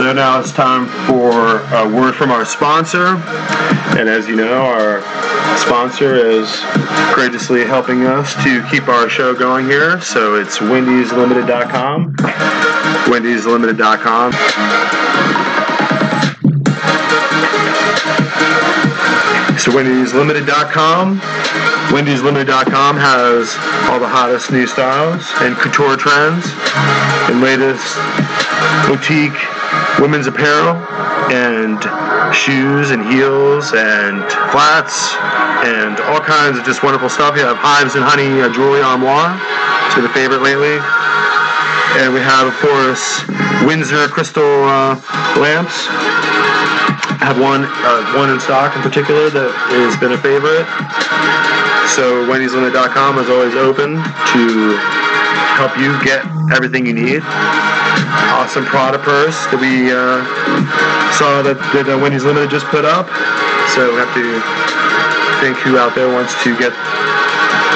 So now it's time for a word from our sponsor. And as you know, our sponsor is graciously helping us to keep our show going here. So it's wendyslimited.com. wendyslimited.com. So wendyslimited.com. wendyslimited.com has all the hottest new styles and couture trends and latest boutique women's apparel and shoes and heels and flats and all kinds of just wonderful stuff. You have Hives and Honey uh, Jewelry Armoire. It's been a favorite lately. And we have, of course, Windsor crystal uh, lamps. I have one, uh, one in stock in particular that has been a favorite. So Wendy'sLimit.com is always open to help you get everything you need awesome Prada purse that we uh, saw that, that uh, Wendy's Limited just put up. So we have to think who out there wants to get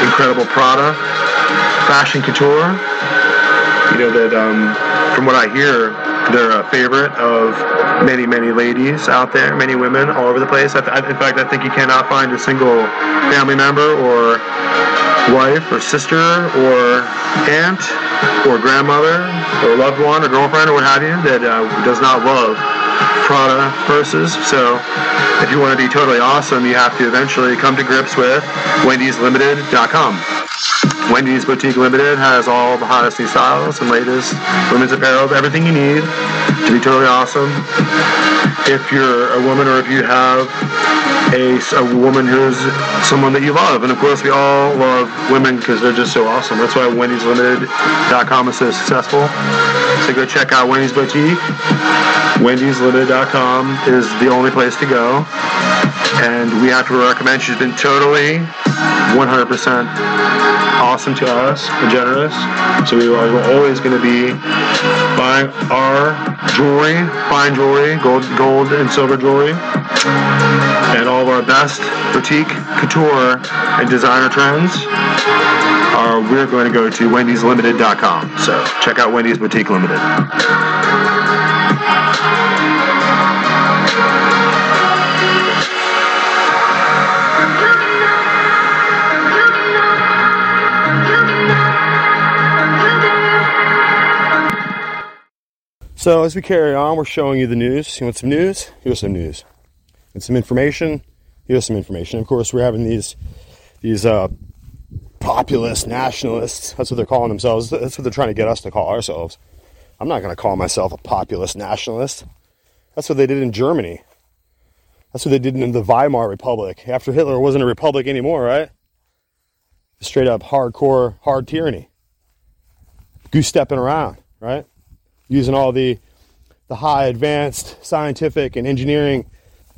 incredible Prada fashion couture. You know that um, from what I hear, they're a favorite of many, many ladies out there, many women all over the place. I th- in fact, I think you cannot find a single family member or wife or sister or aunt or grandmother or loved one or girlfriend or what have you that uh, does not love Prada purses. So if you want to be totally awesome, you have to eventually come to grips with Wendy'sLimited.com. Wendy's Boutique Limited has all the hottest new styles and latest women's apparel, everything you need to be totally awesome. If you're a woman or if you have a, a woman who's someone that you love. And of course, we all love women because they're just so awesome. That's why Wendy'sLimited.com is so successful. So go check out Wendy's Boutique. Wendy'sLimited.com is the only place to go. And we have to recommend she's been totally 100% awesome to us and generous. So we are always going to be buying our jewelry, fine jewelry, gold, gold and silver jewelry, and all of our best boutique, couture, and designer trends. Are, we're going to go to wendyslimited.com. So check out Wendy's Boutique Limited. So as we carry on, we're showing you the news. You want some news? Here's some news. And some information? Here's some information. Of course, we're having these these uh, populist nationalists. That's what they're calling themselves. That's what they're trying to get us to call ourselves. I'm not going to call myself a populist nationalist. That's what they did in Germany. That's what they did in the Weimar Republic. After Hitler wasn't a republic anymore, right? Straight up hardcore, hard tyranny. Goose stepping around, right? Using all the the high advanced scientific and engineering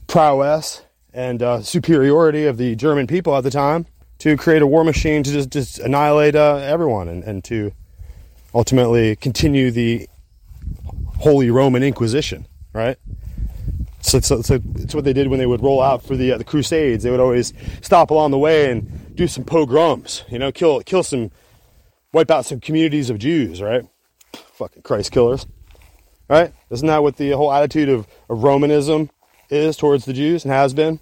prowess and uh, superiority of the German people at the time to create a war machine to just, just annihilate uh, everyone and, and to ultimately continue the Holy Roman Inquisition, right? So, so, so it's what they did when they would roll out for the uh, the Crusades. They would always stop along the way and do some pogroms, you know, kill kill some, wipe out some communities of Jews, right? Fucking Christ killers, right? Isn't that what the whole attitude of, of Romanism is towards the Jews and has been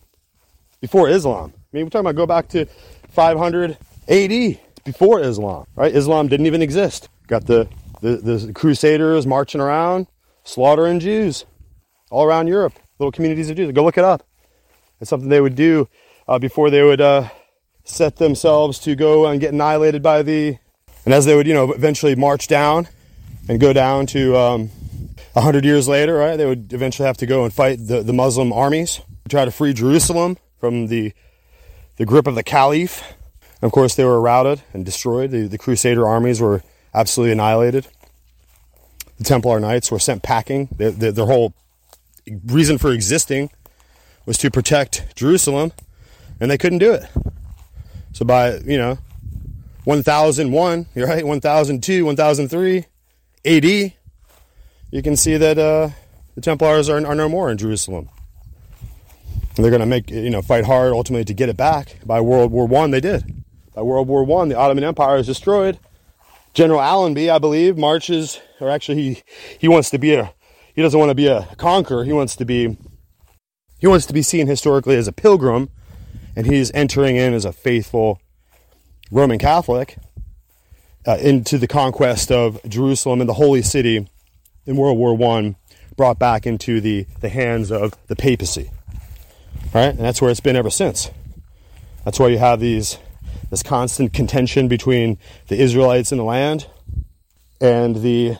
before Islam? I mean, we're talking about go back to 500 AD, before Islam, right? Islam didn't even exist. Got the the, the Crusaders marching around, slaughtering Jews all around Europe, little communities of Jews. Go look it up. It's something they would do uh, before they would uh, set themselves to go and get annihilated by the. And as they would, you know, eventually march down and go down to um, 100 years later, right, they would eventually have to go and fight the, the Muslim armies, try to free Jerusalem from the, the grip of the Caliph. Of course, they were routed and destroyed. The, the Crusader armies were absolutely annihilated. The Templar Knights were sent packing. Their, their, their whole reason for existing was to protect Jerusalem, and they couldn't do it. So by, you know, 1001, right, 1002, 1003 AD, you can see that uh, the Templars are, are no more in Jerusalem. And they're going to make, you know, fight hard ultimately to get it back. By World War One, they did. By World War One, the Ottoman Empire is destroyed. General Allenby, I believe, marches, or actually he, he wants to be a he doesn't want to be a conqueror. He wants to be he wants to be seen historically as a pilgrim, and he's entering in as a faithful Roman Catholic uh, into the conquest of Jerusalem and the Holy City in World War One, brought back into the, the hands of the papacy. Right? And that's where it's been ever since. That's why you have these this constant contention between the Israelites in the land and the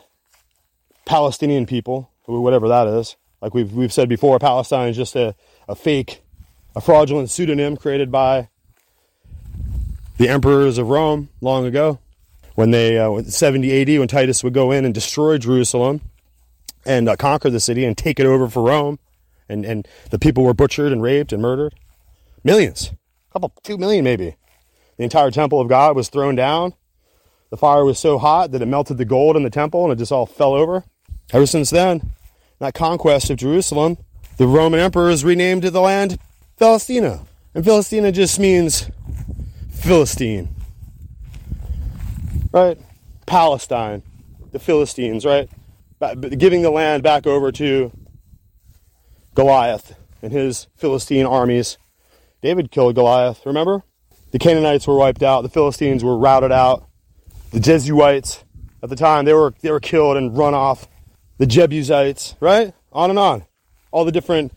Palestinian people, whatever that is. Like we've, we've said before, Palestine is just a, a fake, a fraudulent pseudonym created by the emperors of Rome long ago. When they, uh, 70 AD, when Titus would go in and destroy Jerusalem and uh, conquer the city and take it over for Rome, and, and the people were butchered and raped and murdered. Millions, a couple, two million maybe. The entire temple of God was thrown down. The fire was so hot that it melted the gold in the temple and it just all fell over. Ever since then, that conquest of Jerusalem, the Roman emperors renamed the land Palestina. And Palestina just means Philistine. Right? Palestine, the Philistines, right? Giving the land back over to Goliath and his Philistine armies. David killed Goliath, remember? The Canaanites were wiped out, the Philistines were routed out. The Jesuites at the time, they were they were killed and run off. The Jebusites, right? On and on. All the different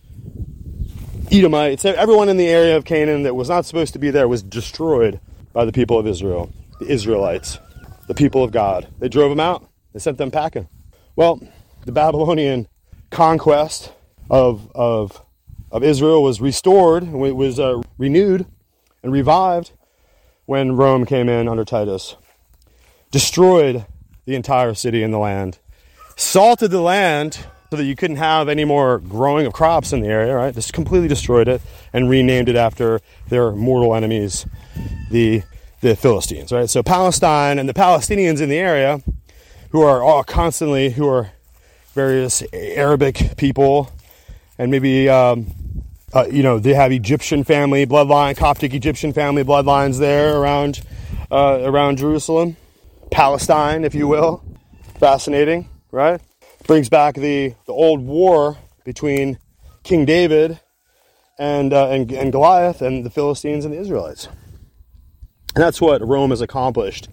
Edomites, everyone in the area of Canaan that was not supposed to be there was destroyed by the people of Israel, the Israelites, the people of God. They drove them out. They sent them packing. Well, the Babylonian conquest of, of, of Israel was restored, it was uh, renewed and revived when Rome came in under Titus, destroyed the entire city and the land, salted the land so that you couldn't have any more growing of crops in the area, right? Just completely destroyed it and renamed it after their mortal enemies, the, the Philistines, right? So Palestine and the Palestinians in the area, who are all constantly, who are various Arabic people, and maybe, um, uh, you know, they have Egyptian family bloodline, Coptic Egyptian family bloodlines there around, uh, around Jerusalem, Palestine, if you will. Fascinating, right? brings back the, the old war between King David and, uh, and, and Goliath and the Philistines and the Israelites. And that's what Rome has accomplished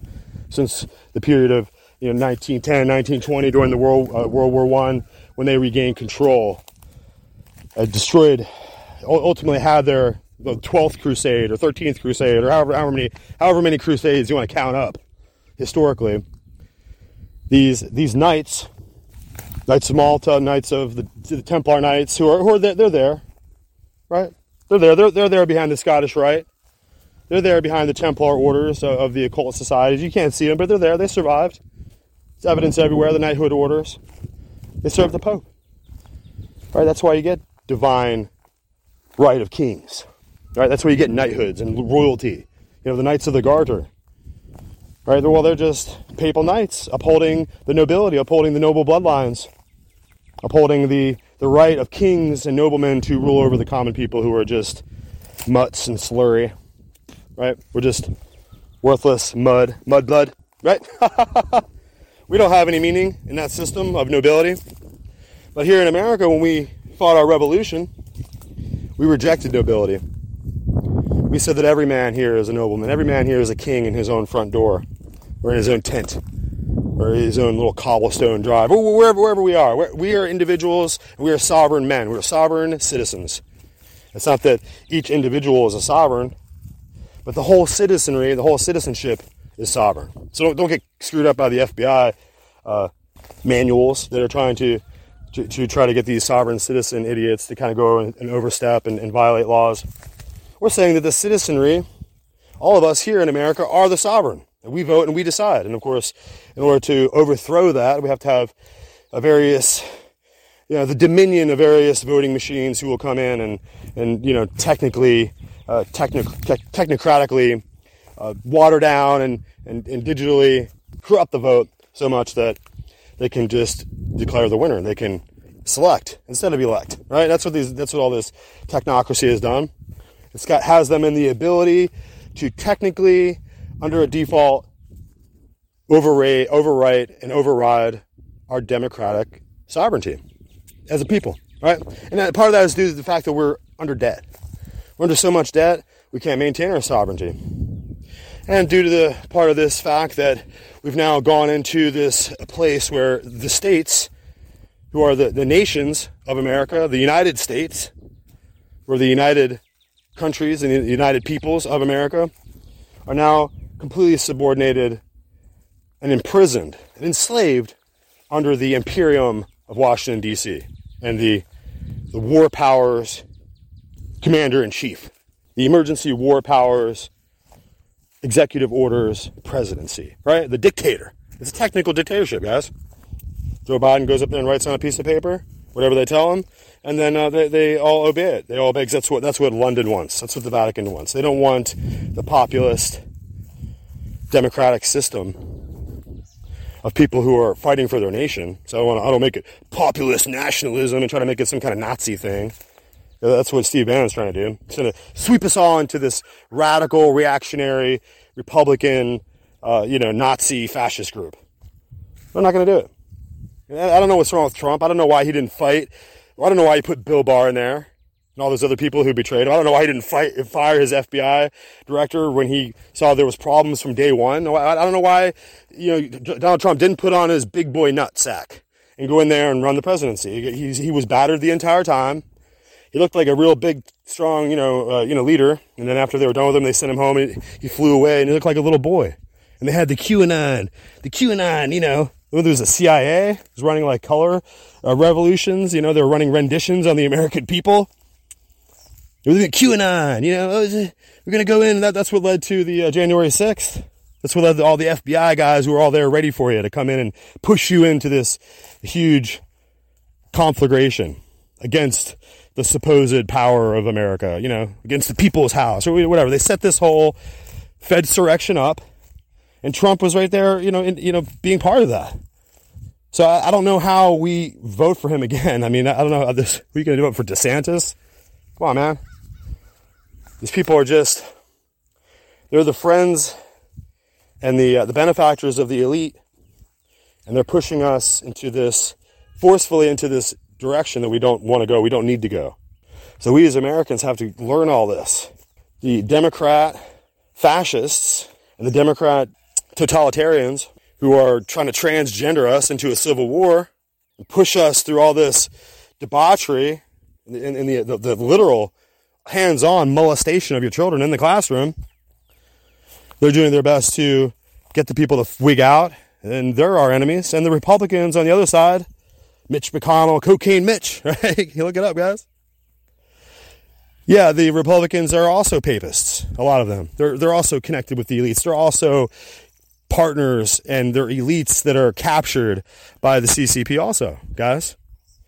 since the period of you know 1910, 1920 during the World uh, World War One when they regained control, uh, destroyed, ultimately had their the 12th crusade or 13th crusade or however, however many however many crusades you want to count up historically. These these knights Knights of Malta, Knights of the, the Templar Knights, who are, who are there, they're there, right? They're there. They're, they're there behind the Scottish Rite. They're there behind the Templar orders of, the occult societies. You can't see them, but they're there. They survived. It's evidence everywhere. The knighthood orders. They serve the Pope. All right, That's why you get divine right of kings. All right, That's where you get knighthoods and royalty. You know, the Knights of the Garter right? Well, they're just papal knights upholding the nobility, upholding the noble bloodlines, upholding the, the right of kings and noblemen to rule over the common people who are just mutts and slurry, right? We're just worthless mud, mud blood, right? we don't have any meaning in that system of nobility. But here in America, when we fought our revolution, we rejected nobility. We said that every man here is a nobleman, every man here is a king in his own front door or in his own tent or his own little cobblestone drive or wherever, wherever we are. We are individuals. We are sovereign men. We're sovereign citizens. It's not that each individual is a sovereign, but the whole citizenry, the whole citizenship is sovereign. So don't, don't get screwed up by the FBI uh, manuals that are trying to, to, to, try to get these sovereign citizen idiots to kind of go and, and overstep and, and violate laws. We're saying that the citizenry, all of us here in America, are the sovereign. We vote and we decide. And of course, in order to overthrow that, we have to have a various, you know, the dominion of various voting machines who will come in and, and you know, technically, uh, te- technocratically uh, water down and, and, and digitally corrupt the vote so much that they can just declare the winner. They can select instead of elect, right? That's what these, that's what all this technocracy has done. It's got, has them in the ability to technically under a default overrate, overwrite, and override our democratic sovereignty. as a people, right? And part of that is due to the fact that we're under debt. We're under so much debt, we can't maintain our sovereignty. And due to the part of this fact that we've now gone into this place where the states, who are the, the nations of America, the United States, where the United countries and the United peoples of America are now completely subordinated and imprisoned and enslaved under the imperium of Washington, D.C., and the, the war powers commander in chief, the emergency war powers executive orders presidency, right? The dictator. It's a technical dictatorship, guys. Joe Biden goes up there and writes on a piece of paper whatever they tell him, and then uh, they, they all obey it. They all obey because that's what that's what London wants. That's what the Vatican wants. They don't want the populist democratic system of people who are fighting for their nation. So I wanna, I don't make it populist nationalism and try to make it some kind of Nazi thing. That's what Steve Bannon's trying to do. He's going to sweep us all into this radical, reactionary, Republican, uh, you know, Nazi fascist group. They're not going to do it. I don't know what's wrong with Trump. I don't know why he didn't fight. I don't know why he put Bill Barr in there and all those other people who betrayed him. I don't know why he didn't fight, fire his FBI director when he saw there was problems from day one. I don't know why, you know, Donald Trump didn't put on his big boy nut sack and go in there and run the presidency. He, he was battered the entire time he looked like a real big, strong, you know, uh, you know, leader. And then after they were done with him, they sent him home. And he flew away, and he looked like a little boy. And they had the QAnon, the QAnon, you know. There was a CIA was running like color uh, revolutions. You know, they were running renditions on the American people. It was the QAnon, you know. We're gonna go in. That, that's what led to the uh, January sixth. That's what led to all the FBI guys who were all there ready for you to come in and push you into this huge conflagration against the supposed power of America, you know, against the people's house or whatever. They set this whole Fed surrection up, and Trump was right there, you know, in, you know, being part of that. So I, I, don't know how we vote for him again. I mean, I, don't know how this. Are you going to do it for DeSantis? Come on, man. These people are just. They're the friends and the uh, the benefactors of the elite, and they're pushing us into this forcefully into this direction that we don't want to go, we don't need to go. So we as Americans have to learn all this. The Democrat fascists and the Democrat totalitarians who are trying to transgender us into a civil war and push us through all this debauchery and, the, the, the literal hands-on molestation of your children in the classroom. They're doing their best to get the people to wig out, and they're our enemies. And the Republicans on the other side Mitch McConnell, Cocaine Mitch, right? You look it up, guys. Yeah, the Republicans are also papists. A lot of them. They're they're also connected with the elites. They're also partners and they're elites that are captured by the CCP also, guys.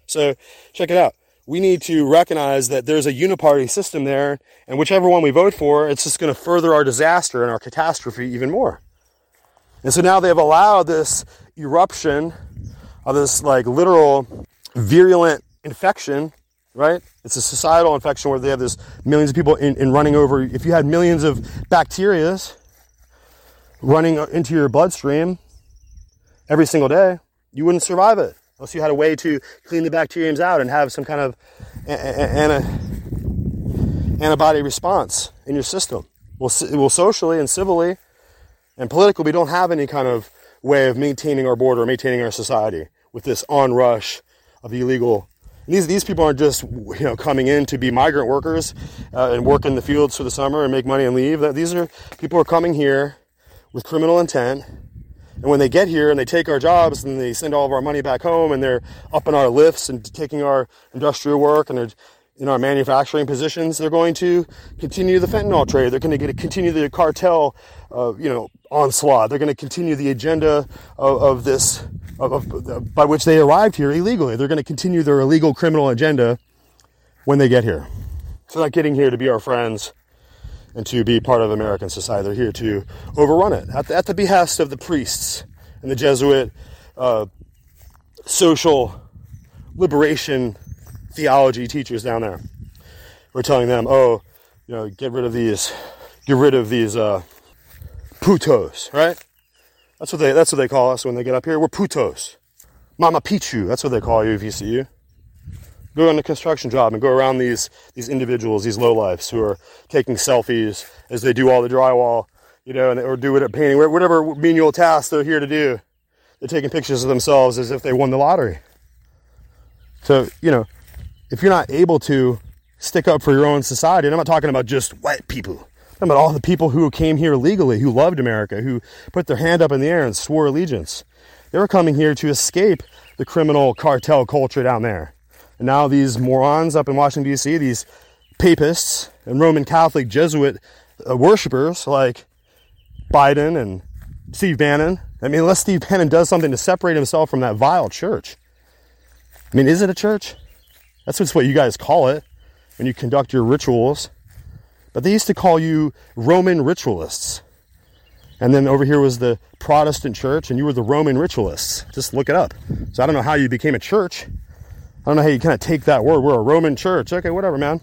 So check it out. We need to recognize that there's a uniparty system there, and whichever one we vote for, it's just going to further our disaster and our catastrophe even more. And so now they've allowed this eruption of this like literal virulent infection, right? It's a societal infection where they have this millions of people in, in running over. If you had millions of bacterias running into your bloodstream every single day, you wouldn't survive it unless you had a way to clean the bacteriums out and have some kind of antibody response in your system. Well, well, socially and civilly and politically, we don't have any kind of way of maintaining our border, maintaining our society with this onrush of illegal. And these these people aren't just you know coming in to be migrant workers uh, and work in the fields for the summer and make money and leave. These are people are coming here with criminal intent. And when they get here and they take our jobs and they send all of our money back home and they're up in our lifts and taking our industrial work and they're in our manufacturing positions, they're going to continue the fentanyl trade. They're going to continue the cartel, uh, you know, onslaught. They're going to continue the agenda of, of this, of, of, by which they arrived here illegally. They're going to continue their illegal criminal agenda when they get here. So they're not getting here to be our friends and to be part of American society. They're here to overrun it at the, at the behest of the priests and the Jesuit uh, social liberation theology teachers down there. We're telling them, oh, you know, get rid of these, get rid of these uh, putos, right? That's what they that's what they call us when they get up here. We're putos. Mama Pichu, that's what they call you if you see you. go on a construction job and go around these these individuals, these lowlifes who are taking selfies as they do all the drywall, you know, and, or do it at painting, whatever menial task they're here to do. They're taking pictures of themselves as if they won the lottery. So, you know, if you're not able to stick up for your own society, and I'm not talking about just white people, I'm talking about all the people who came here legally, who loved America, who put their hand up in the air and swore allegiance. They were coming here to escape the criminal cartel culture down there. And now these morons up in Washington, D.C., these papists and Roman Catholic Jesuit uh, worshippers like Biden and Steve Bannon. I mean, unless Steve Bannon does something to separate himself from that vile church. I mean, is it a church? That's just what you guys call it when you conduct your rituals. But they used to call you Roman ritualists. And then over here was the Protestant church, and you were the Roman ritualists. Just look it up. So I don't know how you became a church. I don't know how you kind of take that word. We're a Roman church. Okay, whatever, man.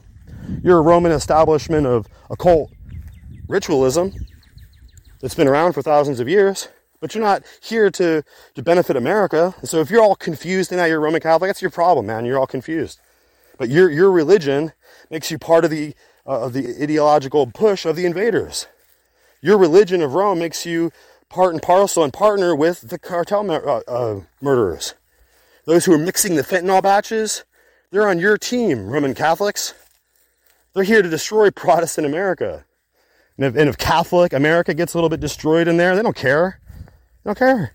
You're a Roman establishment of occult ritualism that's been around for thousands of years, but you're not here to, to benefit America. So if you're all confused and now you're Roman Catholic, that's your problem, man. You're all confused. But your, your religion makes you part of the, uh, of the ideological push of the invaders. Your religion of Rome makes you part and parcel and partner with the cartel uh, uh, murderers. Those who are mixing the fentanyl batches, they're on your team, Roman Catholics. They're here to destroy Protestant America. And if, and if Catholic America gets a little bit destroyed in there, they don't care. They don't care.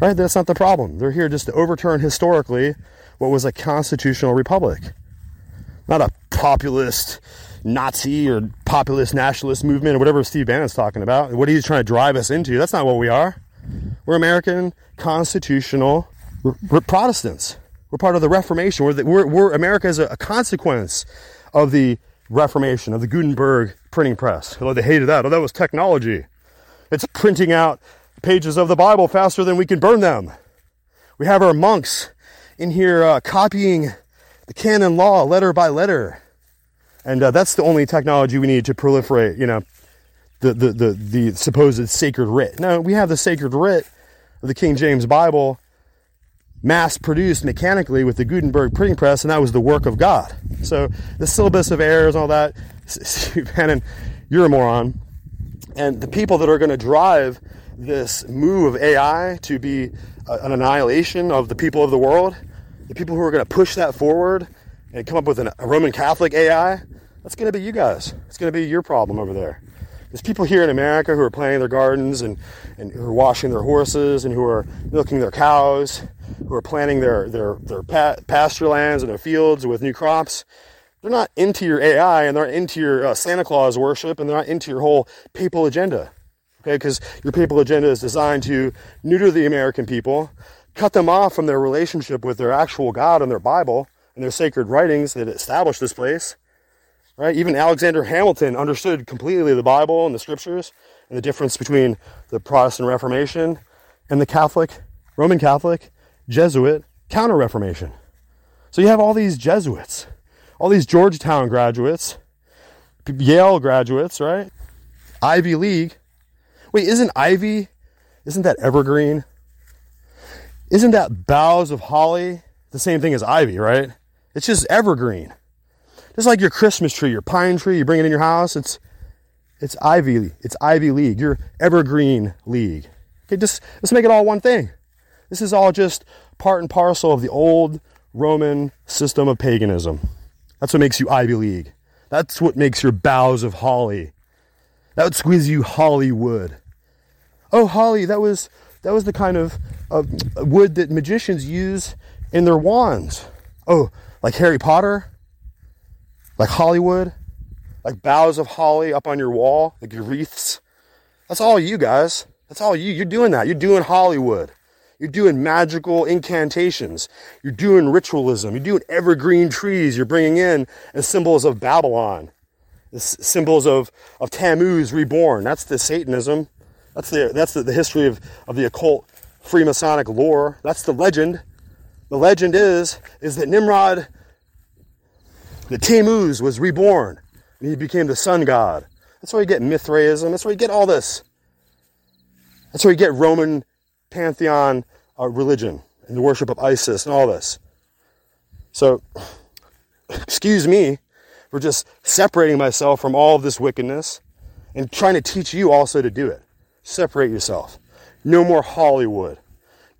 Right? That's not the problem. They're here just to overturn historically what was a constitutional republic. Not a populist Nazi or populist nationalist movement or whatever Steve Bannon's talking about. What he's trying to drive us into. That's not what we are. We're American constitutional Protestants. We're part of the Reformation. We're, the, we're, we're America is a, a, consequence of the Reformation, of the Gutenberg printing press. Oh, they hated that. Oh, that was technology. It's printing out pages of the Bible faster than we can burn them. We have our monks in here uh, copying the canon law letter by letter. And uh, that's the only technology we need to proliferate, you know, the, the, the, the supposed sacred writ. No, we have the sacred writ of the King James Bible mass produced mechanically with the Gutenberg printing press, and that was the work of God. So the syllabus of errors and all that, Bannon, you're a moron. And the people that are going to drive this move of AI to be an annihilation of the people of the world, the people who are going to push that forward and come up with an, a Roman Catholic AI, that's going to be you guys. It's going to be your problem over there. There's people here in America who are planting their gardens and, and who are washing their horses and who are milking their cows, who are planting their, their, their pa- pasture lands and their fields with new crops. They're not into your AI and they're not into your uh, Santa Claus worship and they're not into your whole papal agenda. Okay, because your papal agenda is designed to neuter the American people, cut them off from their relationship with their actual God and their Bible and their sacred writings that established this place Right? Even Alexander Hamilton understood completely the Bible and the scriptures and the difference between the Protestant Reformation and the Catholic, Roman Catholic, Jesuit counter Reformation. So you have all these Jesuits, all these Georgetown graduates, Yale graduates, right? Ivy League. Wait, isn't Ivy, isn't that evergreen? Isn't that boughs of holly the same thing as ivy, right? It's just evergreen. Just like your Christmas tree, your pine tree, you bring it in your house, it's it's Ivy, it's Ivy League, your Evergreen League. Okay, just let's make it all one thing. This is all just part and parcel of the old Roman system of paganism. That's what makes you Ivy League. That's what makes your boughs of holly. That would squeeze you Hollywood. Oh, holly, that was that was the kind of uh, wood that magicians use in their wands. Oh, like Harry Potter? like Hollywood, like boughs of holly up on your wall, like your wreaths. That's all you guys. That's all you. You're doing that. You're doing Hollywood. You're doing magical incantations. You're doing ritualism. You're doing evergreen trees. You're bringing in as symbols of Babylon, symbols of, of Tammuz reborn. That's the Satanism. That's the that's the, the history of, of the occult Freemasonic lore. That's the legend. The legend is is that Nimrod the Tammuz was reborn and he became the sun god. That's where you get Mithraism. That's where you get all this. That's where you get Roman pantheon uh, religion and the worship of Isis and all this. So, excuse me for just separating myself from all of this wickedness and trying to teach you also to do it. Separate yourself. No more Hollywood.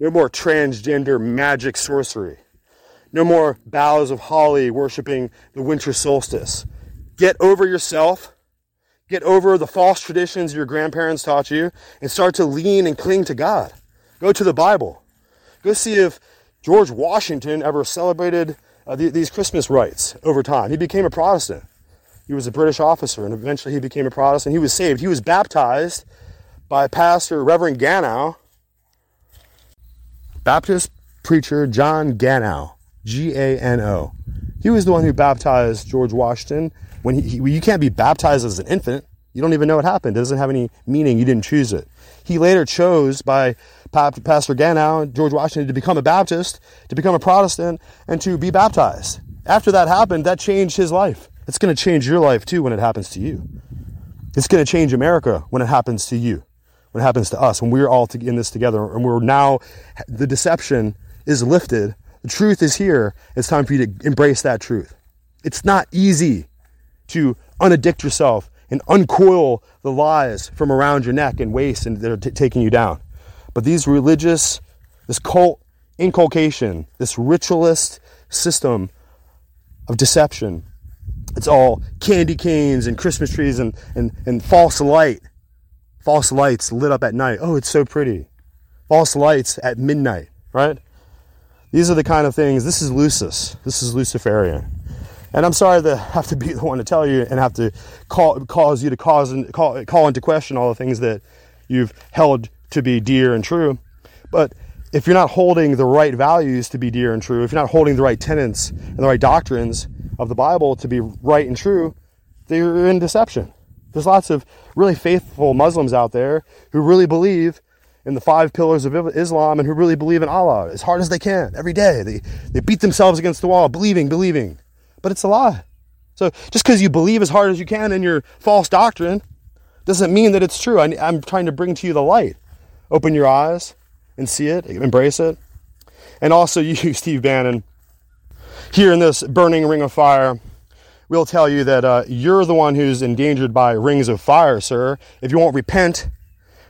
No more transgender magic sorcery. No more boughs of holly worshiping the winter solstice. Get over yourself. Get over the false traditions your grandparents taught you and start to lean and cling to God. Go to the Bible. Go see if George Washington ever celebrated uh, the, these Christmas rites over time. He became a Protestant. He was a British officer and eventually he became a Protestant. He was saved. He was baptized by Pastor Reverend Gano, Baptist preacher John Gano, G A N O. He was the one who baptized George Washington. When he, he, you can't be baptized as an infant, you don't even know what happened. It doesn't have any meaning. You didn't choose it. He later chose by Pastor Gano, George Washington, to become a Baptist, to become a Protestant, and to be baptized. After that happened, that changed his life. It's going to change your life too when it happens to you. It's going to change America when it happens to you when it happens to us, when we're all in this together and we're now, the deception is lifted. The truth is here. It's time for you to embrace that truth. It's not easy to unaddict yourself and uncoil the lies from around your neck and waist and that are t- taking you down. But these religious, this cult inculcation, this ritualist system of deception, it's all candy canes and Christmas trees and, and, and false light false lights lit up at night. Oh, it's so pretty. False lights at midnight, right? These are the kind of things. This is Lucis. This is Luciferian. And I'm sorry to have to be the one to tell you and have to call, cause you to cause call, call into question all the things that you've held to be dear and true. But if you're not holding the right values to be dear and true, if you're not holding the right tenets and the right doctrines of the Bible to be right and true, then you're in deception. There's lots of really faithful Muslims out there who really believe in the five pillars of Islam and who really believe in Allah as hard as they can every day. They, they beat themselves against the wall, believing, believing. But it's a lie. So just because you believe as hard as you can in your false doctrine doesn't mean that it's true. I, I'm trying to bring to you the light. Open your eyes and see it, embrace it. And also, you, Steve Bannon, here in this burning ring of fire, will tell you that uh, you're the one who's endangered by rings of fire, sir. If you won't repent,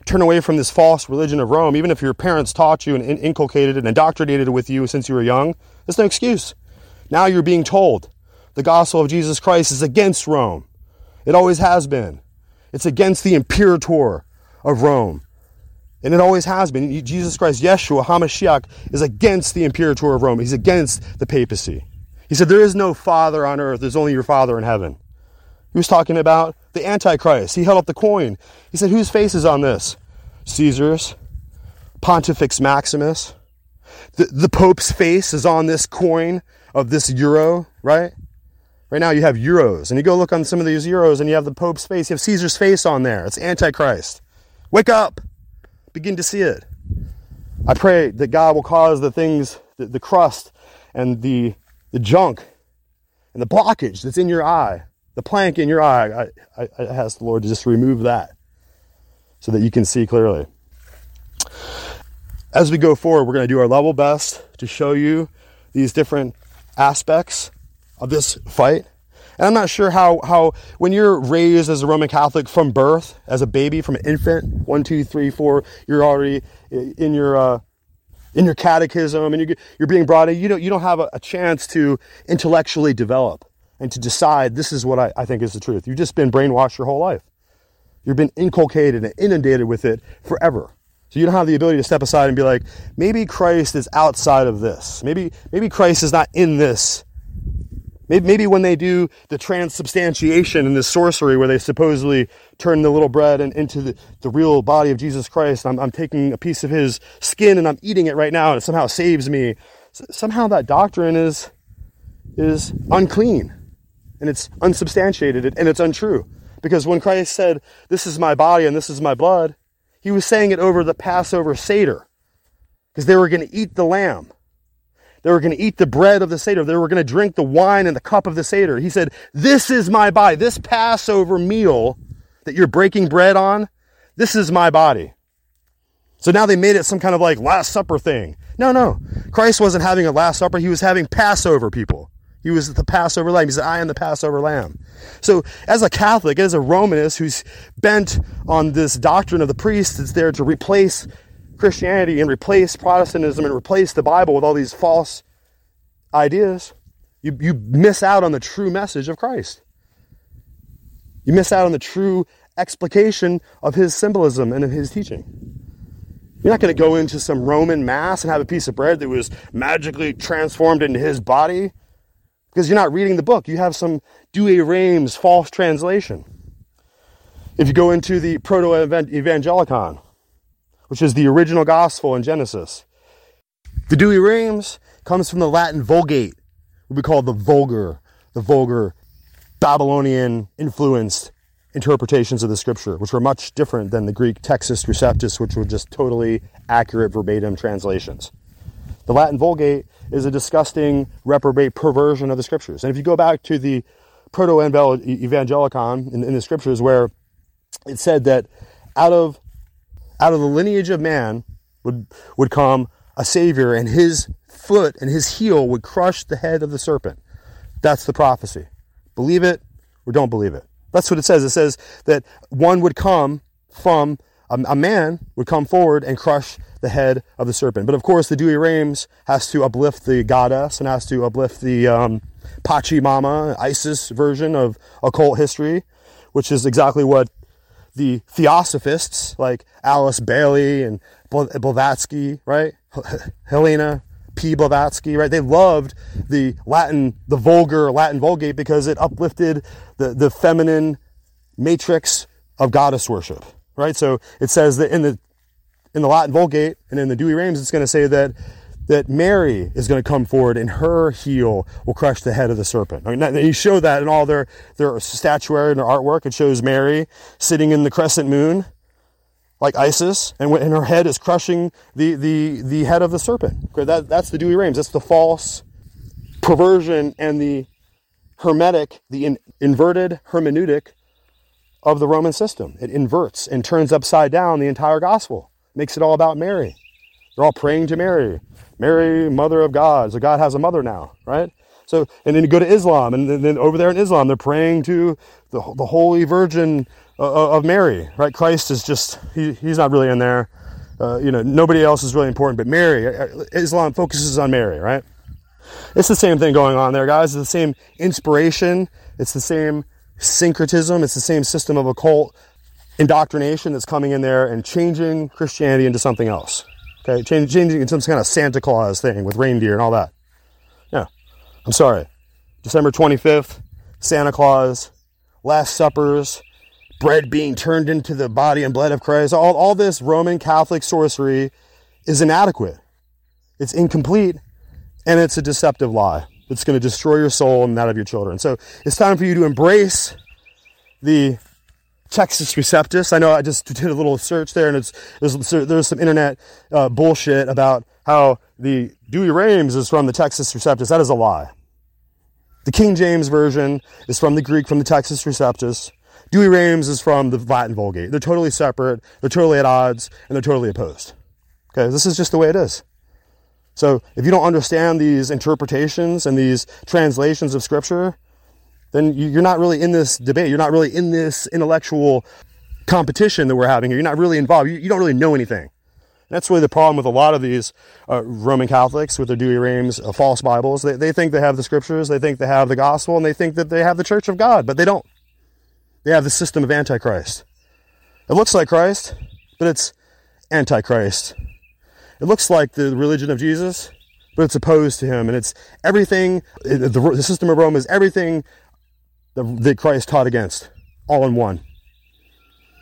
turn away from this false religion of Rome, even if your parents taught you and inculcated and indoctrinated with you since you were young, there's no excuse. Now you're being told the gospel of Jesus Christ is against Rome. It always has been. It's against the imperator of Rome. And it always has been. Jesus Christ, Yeshua, HaMashiach, is against the imperator of Rome. He's against the papacy. He said, There is no Father on earth, there's only your Father in heaven. He was talking about the Antichrist. He held up the coin. He said, Whose face is on this? Caesar's, Pontifex Maximus. The, the Pope's face is on this coin of this euro, right? Right now you have euros, and you go look on some of these euros and you have the Pope's face. You have Caesar's face on there. It's Antichrist. Wake up! Begin to see it. I pray that God will cause the things, the, the crust and the the junk and the blockage that's in your eye, the plank in your eye. I, I, I ask the Lord to just remove that so that you can see clearly. As we go forward, we're going to do our level best to show you these different aspects of this fight. And I'm not sure how, how when you're raised as a Roman Catholic from birth, as a baby, from an infant, one, two, three, four, you're already in your uh, in your catechism and you're you're being brought in, you don't, you don't have a, a chance to intellectually develop and to decide this is what I, I think is the truth. You've just been brainwashed your whole life. You've been inculcated and inundated with it forever. So you don't have the ability to step aside and be like, maybe Christ is outside of this. Maybe, maybe Christ is not in this Maybe, when they do the transubstantiation and the sorcery where they supposedly turn the little bread and, into the, the real body of Jesus Christ, I'm, I'm taking a piece of his skin and I'm eating it right now and it somehow saves me. somehow that doctrine is, is unclean and it's unsubstantiated and it's untrue. Because when Christ said, This is my body and this is my blood, he was saying it over the Passover Seder because they were going to eat the lamb. They were going to eat the bread of the Seder. They were going to drink the wine and the cup of the Seder. He said, This is my body. This Passover meal that you're breaking bread on, this is my body. So now they made it some kind of like Last Supper thing. No, no. Christ wasn't having a Last Supper. He was having Passover people. He was the Passover lamb. He said, I am the Passover lamb. So, as a Catholic, as a Romanist who's bent on this doctrine of the priest that's there to replace Christianity and replace Protestantism and replace the Bible with all these false ideas, you, you miss out on the true message of Christ. You miss out on the true explication of his symbolism and of his teaching. You're not going to go into some Roman mass and have a piece of bread that was magically transformed into his body because you're not reading the book. You have some Douay-Rheims false translation. If you go into the Proto-Evangelicon, which is the original gospel in Genesis, the Douay-Rheims comes from the Latin Vulgate, what we call the vulgar, the vulgar Babylonian influenced interpretations of the scripture, which were much different than the Greek Textus Receptus, which were just totally accurate verbatim translations. The Latin Vulgate is a disgusting, reprobate perversion of the scriptures. And if you go back to the Proto Evangelicon in, in the scriptures, where it said that out of out of the lineage of man would would come a savior, and his foot and his heel would crush the head of the serpent. That's the prophecy. Believe it or don't believe it. That's what it says. It says that one would come from a, a man would come forward and crush the head of the serpent. But of course, the Douay-Rheims has to uplift the goddess and has to uplift the um, Pachamama, ISIS version of occult history, which is exactly what the theosophists like Alice Bailey and Blavatsky, right? Helena P. Blavatsky, right? They loved the Latin, the vulgar Latin Vulgate because it uplifted the, the feminine matrix of goddess worship, right? So it says that in the in the Latin Vulgate and in the Douay-Rheims, it's going to say that that Mary is going to come forward and her heel will crush the head of the serpent. I mean, you show that in all their, their statuary and their artwork. It shows Mary sitting in the crescent moon, like Isis, and, and her head is crushing the, the, the head of the serpent. That, that's the Douay-Rheims. That's the false perversion and the hermetic, the in, inverted hermeneutic of the Roman system. It inverts and turns upside down the entire gospel, makes it all about Mary. They're all praying to Mary. Mary, mother of God. So God has a mother now, right? So, and then you go to Islam, and then, over there in Islam, they're praying to the, the Holy Virgin uh, uh, of Mary, right? Christ is just, he, he's not really in there. Uh, you know, nobody else is really important, but Mary, uh, Islam focuses on Mary, right? It's the same thing going on there, guys. It's the same inspiration. It's the same syncretism. It's the same system of occult indoctrination that's coming in there and changing Christianity into something else. Okay, changing into some kind of Santa Claus thing with reindeer and all that. Yeah, I'm sorry. December 25th, Santa Claus, Last Suppers, bread being turned into the body and blood of Christ. All, all this Roman Catholic sorcery is inadequate. It's incomplete and it's a deceptive lie that's going to destroy your soul and that of your children. So it's time for you to embrace the Textus Receptus. I know I just did a little search there, and it's there's, there's some internet uh, bullshit about how the Douay-Rheims is from the Textus Receptus. That is a lie. The King James version is from the Greek, from the Textus Receptus. Douay-Rheims is from the Latin Vulgate. They're totally separate. They're totally at odds, and they're totally opposed. Okay, this is just the way it is. So if you don't understand these interpretations and these translations of Scripture, then you're not really in this debate. You're not really in this intellectual competition that we're having here. You're not really involved. You, don't really know anything. That's really the problem with a lot of these uh, Roman Catholics with their Douay-Rheims uh, false Bibles. They, they think they have the scriptures, they think they have the gospel, and they think that they have the church of God, but they don't. They have the system of Antichrist. It looks like Christ, but it's Antichrist. It looks like the religion of Jesus, but it's opposed to him. And it's everything, the system of Rome is everything that Christ taught against, all in one.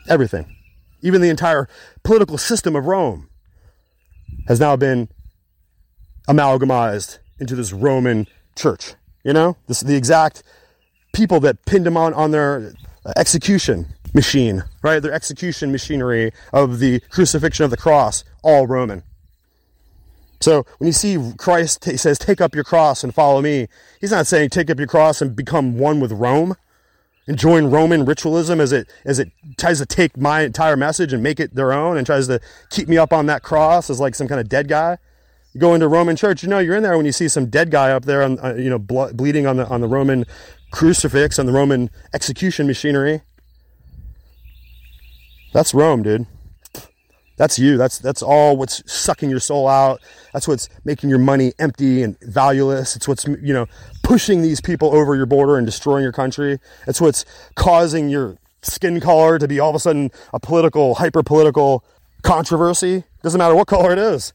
Everything. Even the entire political system of Rome has now been amalgamized into this Roman church. You know, this the exact people that pinned him on on their execution machine, right? Their execution machinery of the crucifixion of the cross, all Roman. So when you see Christ he says, "Take up your cross and follow me," he's not saying take up your cross and become one with Rome and join Roman ritualism as it as it tries to take my entire message and make it their own and tries to keep me up on that cross as like some kind of dead guy. You go into Roman church, you know you're in there when you see some dead guy up there, on, uh, you know, blood, bleeding on the on the Roman crucifix on the Roman execution machinery. That's Rome, dude. That's you. That's that's all what's sucking your soul out. That's what's making your money empty and valueless. It's what's you know pushing these people over your border and destroying your country. It's what's causing your skin color to be all of a sudden a political, hyper political controversy. Doesn't matter what color it is.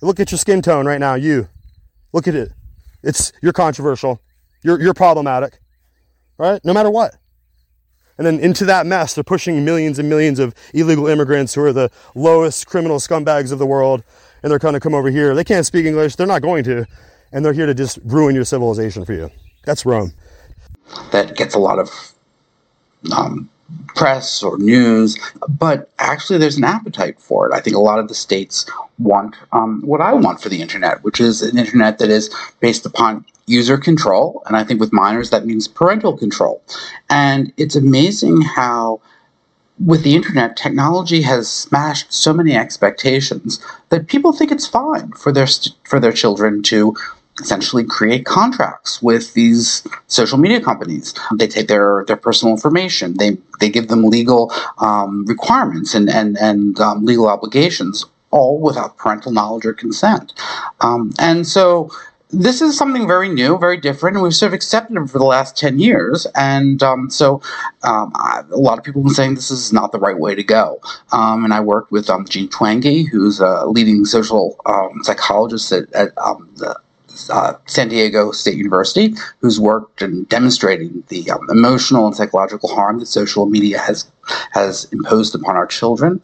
Look at your skin tone right now. You look at it. It's you're controversial. You're you're problematic. Right? No matter what. And then into that mess, they're pushing millions and millions of illegal immigrants who are the lowest criminal scumbags of the world. And they're kind of come over here. They can't speak English. They're not going to. And they're here to just ruin your civilization for you. That's Rome. That gets a lot of um, press or news, but actually there's an appetite for it. I think a lot of the states want um, what I want for the internet, which is an internet that is based upon user control. And I think with minors, that means parental control. And it's amazing how with the internet, technology has smashed so many expectations that people think it's fine for their for their children to essentially create contracts with these social media companies. They take their, their personal information. They they give them legal um, requirements and and and um, legal obligations, all without parental knowledge or consent. Um, and so this is something very new, very different, and we've sort of accepted it for the last 10 years. And um, so um, I, a lot of people have been saying this is not the right way to go. Um, and I worked with Jean Twenge, who's a leading social psychologist at, at the uh, San Diego State University, who's worked in demonstrating the um, emotional and psychological harm that social media has has imposed upon our children.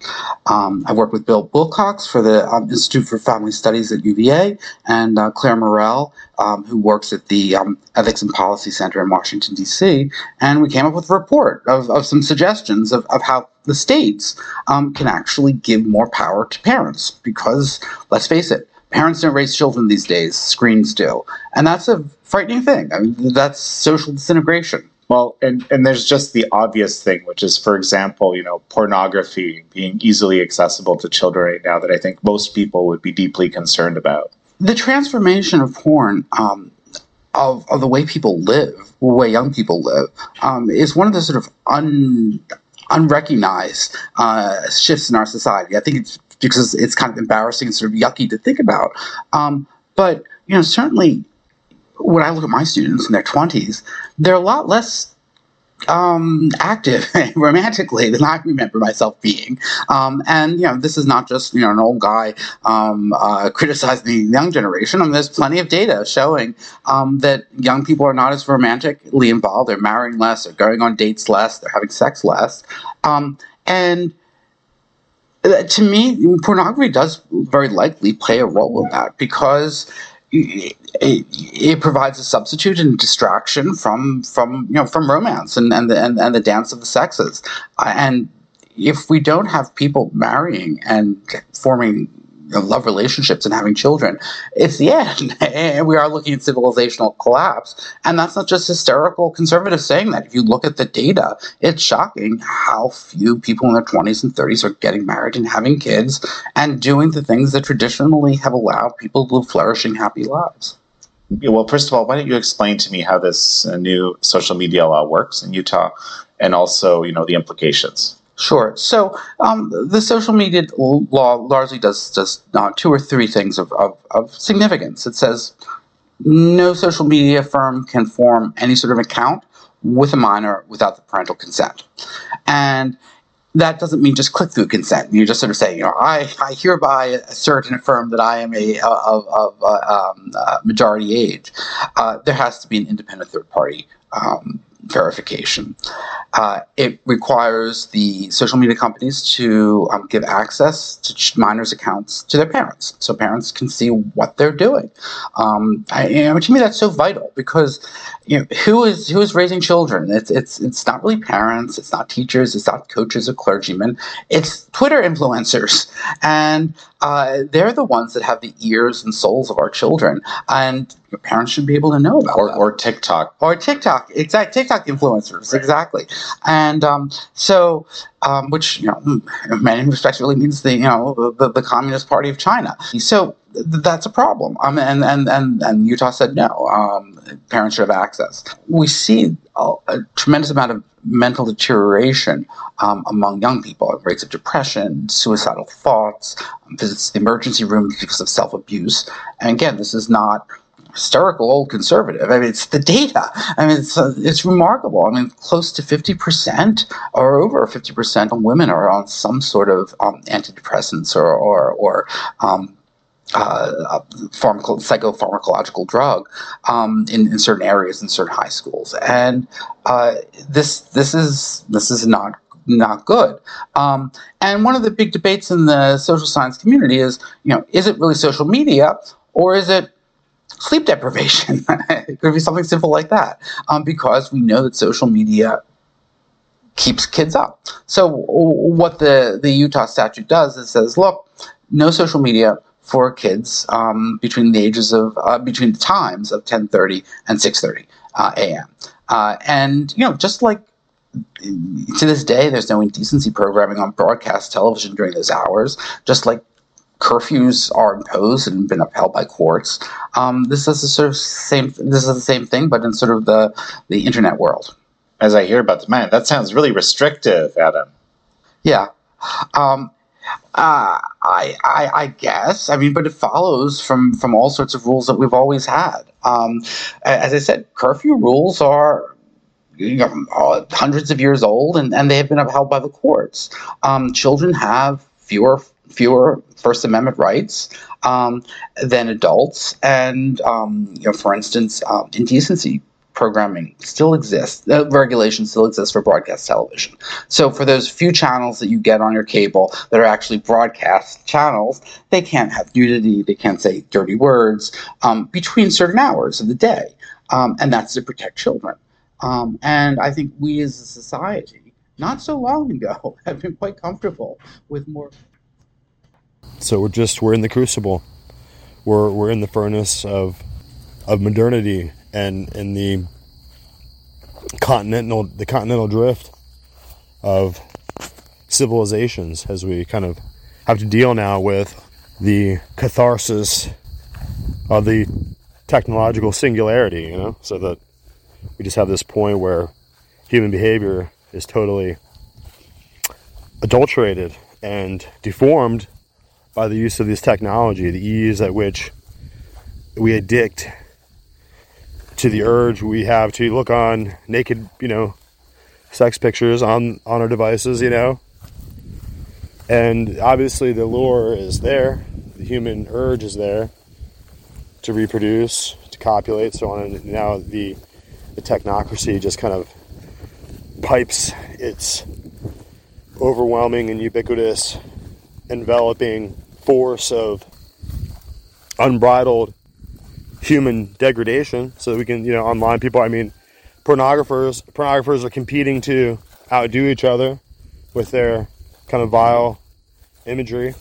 Um, I worked with Bill Wilcox for the um, Institute for Family Studies at UVA, and uh, Claire Morell, um, who works at the um, Ethics and Policy Center in Washington D.C. And we came up with a report of, of some suggestions of, of how the states um, can actually give more power to parents because, let's face it, Parents don't raise children these days, screens do. And that's a frightening thing. I mean, that's social disintegration. Well, and, and there's just the obvious thing, which is, for example, you know, pornography being easily accessible to children right now that I think most people would be deeply concerned about. The transformation of porn, um, of, of the way people live, the way young people live, um, is one of the sort of un, unrecognized uh, shifts in our society. I think it's because it's kind of embarrassing and sort of yucky to think about. Um, but you know, certainly when I look at my students in their twenties, they're a lot less um, active romantically than I remember myself being. Um, and you know, this is not just you know an old guy um, uh, criticizing the young generation. I mean, there's plenty of data showing um, that young people are not as romantically involved. They're marrying less. They're going on dates less. They're having sex less. Um, and to me, pornography does very likely play a role in that because it, it, it, provides a substitute and distraction from from you know from romance and and the and, and the dance of the sexes. Uh, and if we don't have people marrying and forming love relationships and having children, it's the end. and we are looking at civilizational collapse. And that's not just hysterical conservatives saying that. If you look at the data, it's shocking how few people in their 20s and 30s are getting married and having kids and doing the things that traditionally have allowed people to live flourishing, happy lives. Well, first of all, why don't you explain to me how this uh, new social media law works in Utah and also, you know, the implications? Sure. So um, the social media law largely does just uh, two or three things of, of, of, significance. It says no social media firm can form any sort of account with a minor without the parental consent. And that doesn't mean just click through consent. You just sort of say, you know, I, I hereby assert and affirm that I am a of, of uh, um, uh, majority age. Uh, there has to be an independent third party um, verification. Uh, it requires the social media companies to um, give access to minors' accounts to their parents, so parents can see what they're doing. Um, I, you know, to me, that's so vital because you know who is who is raising children? It's it's it's not really parents, it's not teachers, it's not coaches or clergymen. It's Twitter influencers, and uh, they're the ones that have the ears and souls of our children, and parents should be able to know about or, that. or TikTok or TikTok, exact TikTok influencers, right. exactly. And um, so, um, which you know, in many respects, really means the you know the, the Communist Party of China. So th- that's a problem. Um, and, and, and, and Utah said no. Um, parents should have access. We see a, a tremendous amount of mental deterioration um, among young people, rates of depression, suicidal thoughts, visits to the emergency room because of self abuse. And again, this is not hysterical old conservative. I mean, it's the data. I mean, it's uh, it's remarkable. I mean, close to fifty percent or over fifty percent of women are on some sort of um, antidepressants or or, or um, uh, pharmaco- psychopharmacological drug um, in, in, certain areas in certain high schools, and uh, this this is this is not not good. Um, and one of the big debates in the social science community is, you know, is it really social media or is it sleep deprivation. it could be something simple like that, um, because we know that social media keeps kids up. So what the the Utah statute does is says, look, no social media for kids um, between the ages of uh, between the times of 10:30 and 6:30 uh, a.m. Uh, and you know, just like to this day, there's no indecency programming on broadcast television during those hours. Just like curfews are imposed and been upheld by courts. Um, this is the sort of same. This is the same thing, but in sort of the the internet world. As I hear about the man, that sounds really restrictive, Adam. Yeah. Um, uh, I, I, I guess. I mean, but it follows from from all sorts of rules that we've always had. Um, as I said, curfew rules are you know, uh, hundreds of years old, and, and they have been upheld by the courts. Um, children have fewer fewer First Amendment rights um, than adults, and um, you know, for instance, um, indecency programming still exists. Regulation still exists for broadcast television. So for those few channels that you get on your cable that are actually broadcast channels, they can't have nudity, they can't say dirty words um, between certain hours of the day, um, and that's to protect children. Um, and I think we as a society, not so long ago, have been quite comfortable with more so we're just we're in the crucible. We're we're in the furnace of of modernity and in the continental the continental drift of civilizations as we kind of have to deal now with the catharsis of the technological singularity, you know, so that we just have this point where human behavior is totally adulterated and deformed by the use of this technology, the ease at which we addict to the urge we have to look on naked, you know, sex pictures on on our devices, you know. And obviously the lure is there, the human urge is there to reproduce, to copulate, so on. And now the the technocracy just kind of pipes its overwhelming and ubiquitous enveloping force of unbridled human degradation so we can you know online people i mean pornographers pornographers are competing to outdo each other with their kind of vile imagery.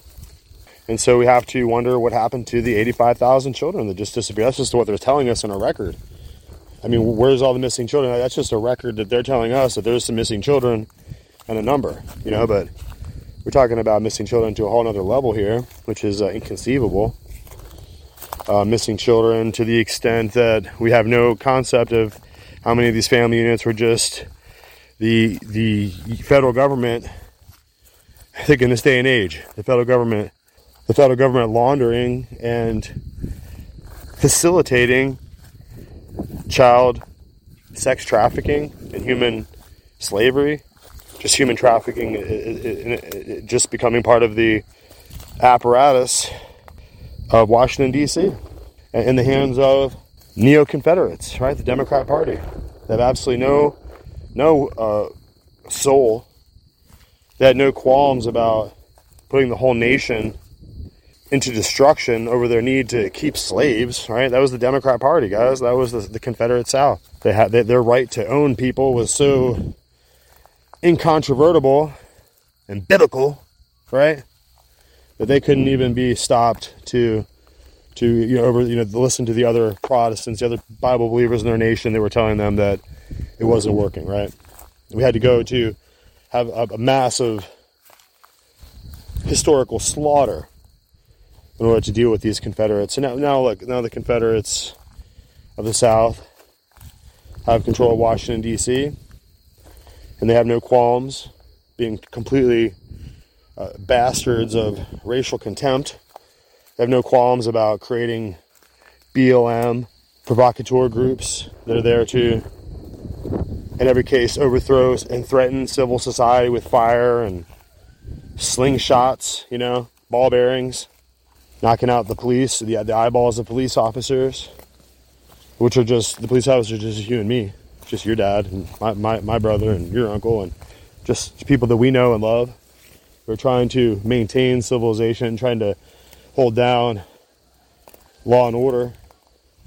And so we have to wonder what happened to the 85,000 children that just disappeared. That's just what they're telling us in a record. I mean where's all the missing children? That's just a record that they're telling us that there's some missing children and a number you know but we're talking about missing children to a whole other level here, which is uh, inconceivable. Uh, missing children to the extent that we have no concept of how many of these family units were just the the federal government. I think in this day and age, the federal government, the federal government laundering and facilitating child sex trafficking and human slavery just human trafficking, just becoming part of the apparatus of Washington, D.C., in the hands of neo Confederates, right? The Democrat Party. They have absolutely no, no uh, soul. They had no qualms about putting the whole nation into destruction over their need to keep slaves, right? That was the Democrat Party, guys. That was the, the Confederate South. They had they, their right to own people was so incontrovertible and biblical, right? That they couldn't even be stopped to to you know over you know listen to the other Protestants, the other Bible believers in their nation. They were telling them that it wasn't working, right? We had to go to have a, a massive historical slaughter in order to deal with these Confederates. And now, now look, now the Confederates of the South have control of Washington, D.C., and they have no qualms being completely uh, bastards of racial contempt. They have no qualms about creating BLM provocateur groups that are there to, in every case, overthrow and threaten civil society with fire and slingshots, you know, ball bearings, knocking out the police, the, the eyeballs of police officers, which are just, the police officers just you and me, just your dad and my, my, my brother and your uncle and just people that we know and love. We're trying to maintain civilization, trying to hold down law and order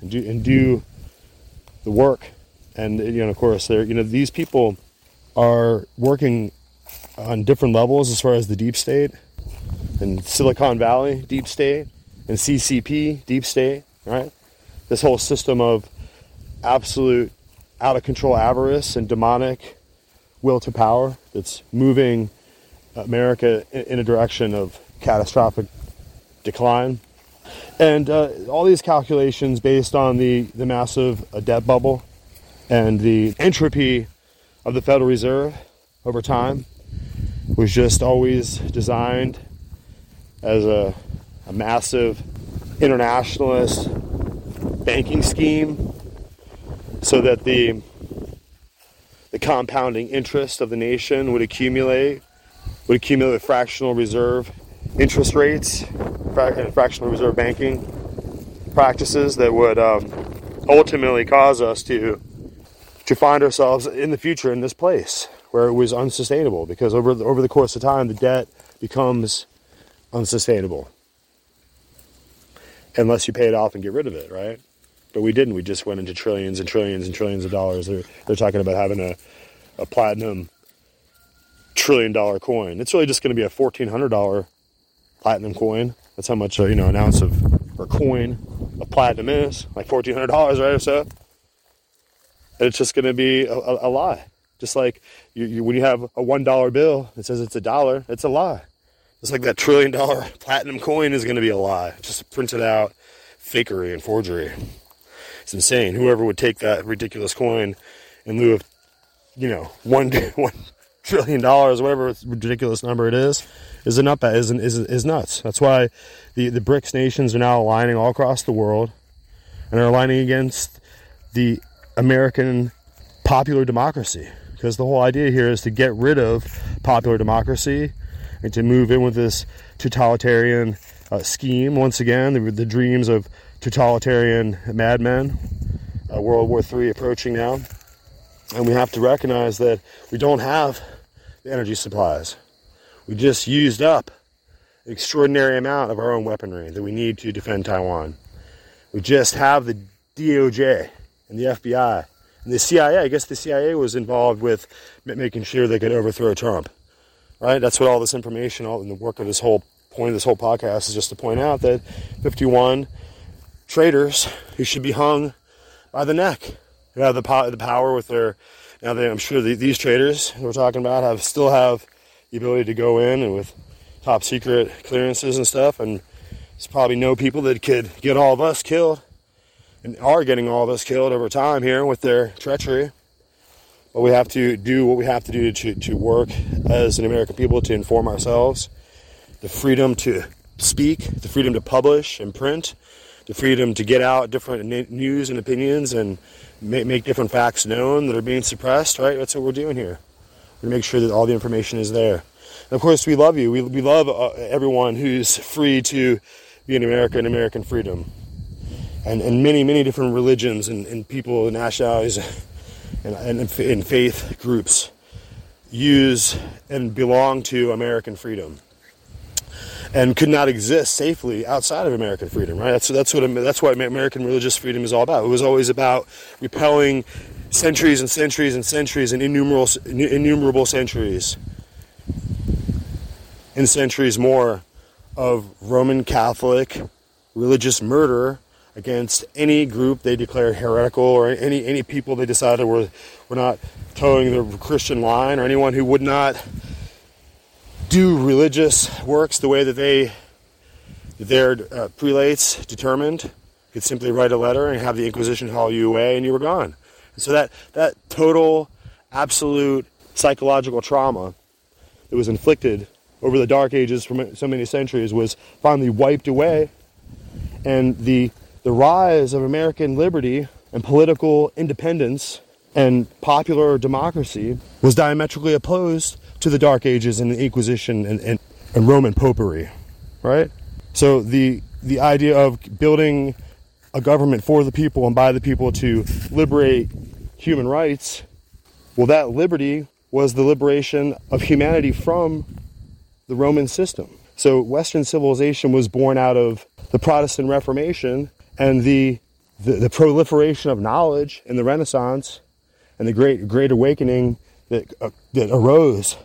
and do, and do the work. And, you know, of course, they're, you know, these people are working on different levels as far as the deep state and Silicon Valley, deep state, and CCP, deep state, right? This whole system of absolute out of control avarice and demonic will to power that's moving America in a direction of catastrophic decline. And uh, all these calculations based on the, the massive uh, debt bubble and the entropy of the Federal Reserve over time was just always designed as a, a massive internationalist banking scheme so that the the compounding interest of the nation would accumulate would accumulate fractional reserve interest rates and fractional reserve banking practices that would um, ultimately cause us to to find ourselves in the future in this place where it was unsustainable because over the, over the course of time the debt becomes unsustainable unless you pay it off and get rid of it, right? But we didn't. We just went into trillions and trillions and trillions of dollars. They're, they're talking about having a, a platinum trillion dollar coin. It's really just going to be a fourteen hundred dollar platinum coin. That's how much uh, you know an ounce of or coin of platinum is, like fourteen hundred dollars, right or so. And it's just going to be a, a, a lie. Just like you, you, when you have a one dollar bill, it says it's a dollar. It's a lie. It's like that trillion dollar platinum coin is going to be a lie. Just printed out fakery and forgery. It's insane. Whoever would take that ridiculous coin in lieu of, you know, one one trillion dollars, whatever ridiculous number it is, is a nut is, is is nuts. That's why the the BRICS nations are now aligning all across the world and are aligning against the American popular democracy because the whole idea here is to get rid of popular democracy and to move in with this totalitarian uh, scheme once again the, the, dreams of totalitarian madman, uh, world war iii approaching now and we have to recognize that we don't have the energy supplies we just used up an extraordinary amount of our own weaponry that we need to defend taiwan we just have the doj and the fbi and the CIA, I guess the CIA was involved with making sure they could overthrow Trump. Right? That's what all this information, all in the work of this whole point of this whole podcast is just to point out that 51 traitors who should be hung by the neck, who have the, po- the power with their. Now, they, I'm sure the, these traitors we're talking about have still have the ability to go in and with top secret clearances and stuff, and there's probably no people that could get all of us killed and are getting all of us killed over time here with their treachery. But we have to do what we have to do to, to work as an American people to inform ourselves. The freedom to speak, the freedom to publish and print, the freedom to get out different news and opinions and make, make different facts known that are being suppressed, right? That's what we're doing here. We make sure that all the information is there. And of course, we love you. We, we love uh, everyone who's free to be an American, American freedom and, and many, many different religions and, and people, nationalities, and, and, and faith groups use and belong to American freedom and could not exist safely outside of American freedom, right? That's that's what that's what American religious freedom is all about. It was always about repelling centuries and centuries and centuries and innumerable innumerable centuries and centuries more of Roman Catholic religious murder against any group they declare heretical or any any people they decided were were not towing the Christian line or anyone who would not do religious works the way that they their uh, prelates determined could simply write a letter and have the Inquisition haul you away, and you were gone. And so that that total, absolute psychological trauma that was inflicted over the Dark Ages for so many centuries was finally wiped away, and the the rise of American liberty and political independence and popular democracy was diametrically opposed to the Dark Ages and the Inquisition and, and, and Roman popery, right? So the the idea of building a government for the people and by the people to liberate human rights, well, that liberty was the liberation of humanity from the Roman system. So Western civilization was born out of the Protestant Reformation and the, the, the proliferation of knowledge in the Renaissance and the great great awakening that uh, that arose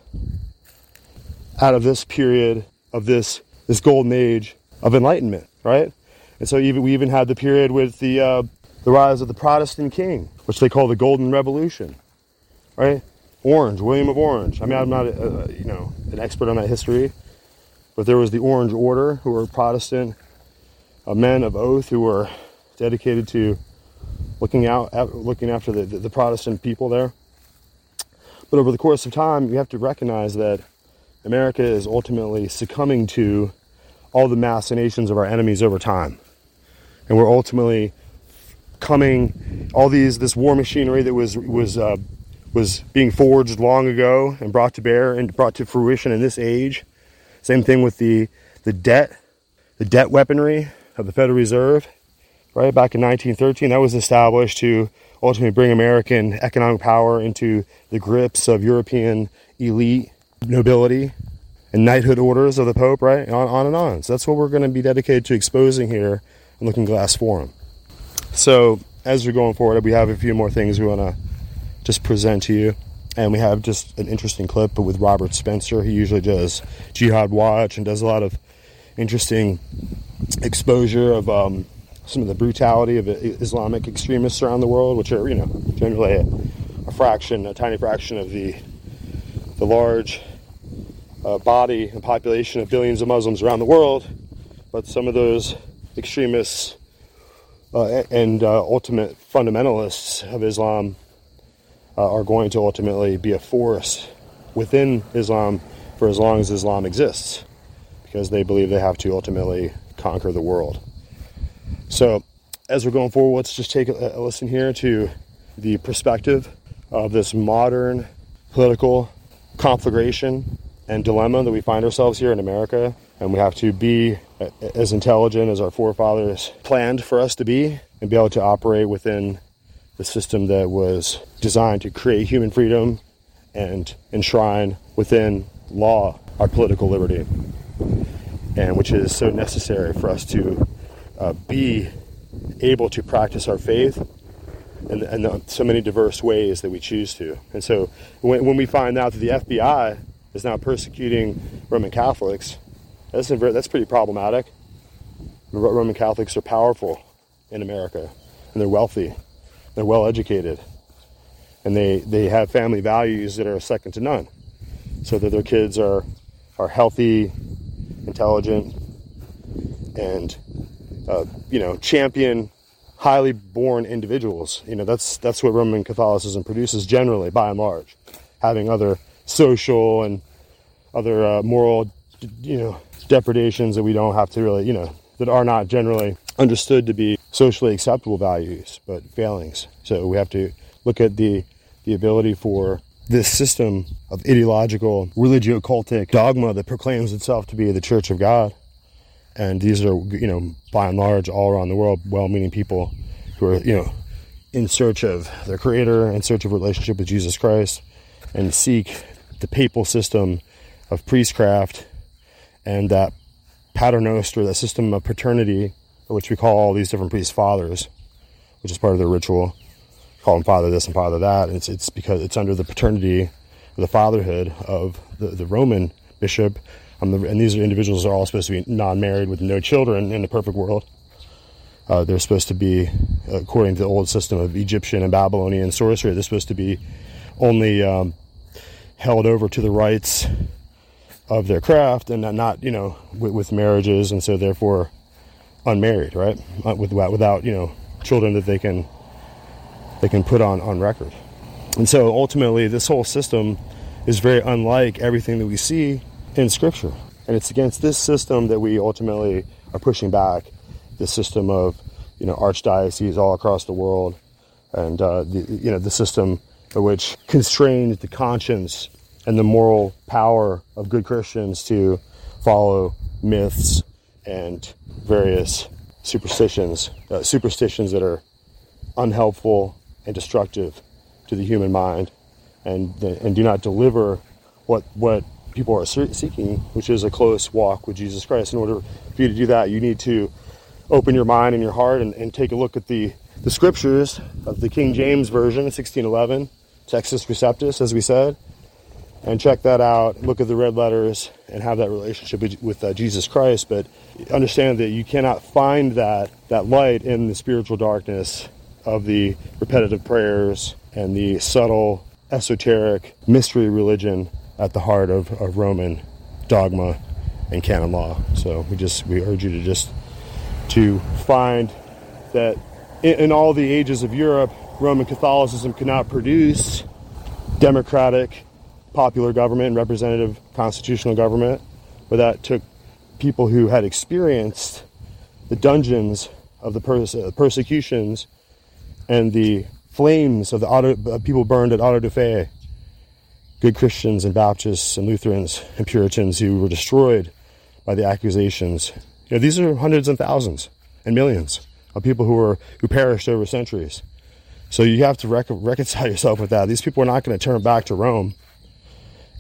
out of this period of this this golden age of enlightenment, right? And so even we even had the period with the uh, the rise of the Protestant king, which they call the Golden Revolution, right? Orange, William of Orange. I mean, I'm not a, a, you know an expert on that history, but there was the Orange Order, who were Protestant uh, men of oath who were dedicated to looking out, looking after the, the, the Protestant people there. But over the course of time, you have to recognize that America is ultimately succumbing to all the machinations of our enemies over time. And we're ultimately coming, all these, this war machinery that was, was, uh, was being forged long ago and brought to bear and brought to fruition in this age. Same thing with the, the debt, the debt weaponry of the Federal Reserve right back in 1913. That was established to ultimately bring American economic power into the grips of European elite nobility and knighthood orders of the Pope, right? And on, on and on. So that's what we're going to be dedicated to exposing here in Looking Glass Forum. So as we're going forward, we have a few more things we want to just present to you. And we have just an interesting clip but with Robert Spencer. He usually does Jihad Watch and does a lot of interesting exposure of um, some of the brutality of Islamic extremists around the world, which are, you know, generally a, a fraction, a tiny fraction of the the large uh, body and population of billions of Muslims around the world. But some of those extremists uh, and uh, ultimate fundamentalists of Islam uh, are going to ultimately be a force within Islam for as long as Islam exists, because they believe they have to ultimately conquer the world. So, as we're going forward, let's just take a, listen here to the perspective of this modern political conflagration and dilemma that we find ourselves here in America. And we have to be as intelligent as our forefathers planned for us to be and be able to operate within the system that was designed to create human freedom and enshrine within law our political liberty, and which is so necessary for us to uh, be able to practice our faith in, in so many diverse ways that we choose to. And so when, when, we find out that the FBI is now persecuting Roman Catholics, that's, that's pretty problematic. Roman Catholics are powerful in America, and they're wealthy, they're well educated, and they, they have family values that are second to none. So that their kids are, are healthy, intelligent, and uh, you know, champion highly born individuals. You know, that's that's what Roman Catholicism produces generally, by and large, having other social and other uh, moral, you know, depredations that we don't have to really, you know, that are not generally understood to be socially acceptable values, but failings. So we have to look at the the ability for this system of ideological religio-cultic dogma that proclaims itself to be the Church of God and these are you know by and large all around the world well-meaning people who are you know in search of their creator in search of relationship with jesus christ and seek the papal system of priestcraft and that paternoster that system of paternity which we call all these different priests fathers which is part of their ritual. Call them father this and father that. And it's, it's because it's under the paternity the fatherhood of the, the roman bishop and these are individuals are all supposed to be non-married with no children in the perfect world. Uh, they're supposed to be, according to the old system of Egyptian and Babylonian sorcery, they're supposed to be only um, held over to the rites of their craft and not, you know, with, with marriages and so therefore unmarried, right? Uh, with, without, you know, children that they can they can put on on record. And so ultimately this whole system is very unlike everything that we see in scripture. And it's against this system that we ultimately are pushing back the system of, you know, archdioceses all across the world and uh, the, you know the system which constrains the conscience and the moral power of good Christians to follow myths and various superstitions, uh, superstitions that are unhelpful and destructive to the human mind, and and do not deliver what what people are seeking, which is a close walk with Jesus Christ. In order for you to do that, you need to open your mind and your heart and, and take a look at the the scriptures of the King James Version, 1611, Textus Receptus, as we said, and check that out. Look at the red letters and have that relationship with uh, Jesus Christ. But understand that you cannot find that that light in the spiritual darkness of the repetitive prayers and the subtle, esoteric mystery religion at the heart of, of Roman dogma and canon law. So we just we urge you to just to find that in, in all the ages of Europe, Roman Catholicism could not produce democratic, popular government and representative constitutional government, but that took people who had experienced the dungeons of the perse- uh, persecutions and the flames of the auto, uh, people burned at auto da fe, good Christians and Baptists and Lutherans and Puritans who were destroyed by the accusations. You know, these are hundreds and thousands and millions of people who were who perished over centuries. So you have to rec- reconcile yourself with that. These people are not going to turn back to Rome,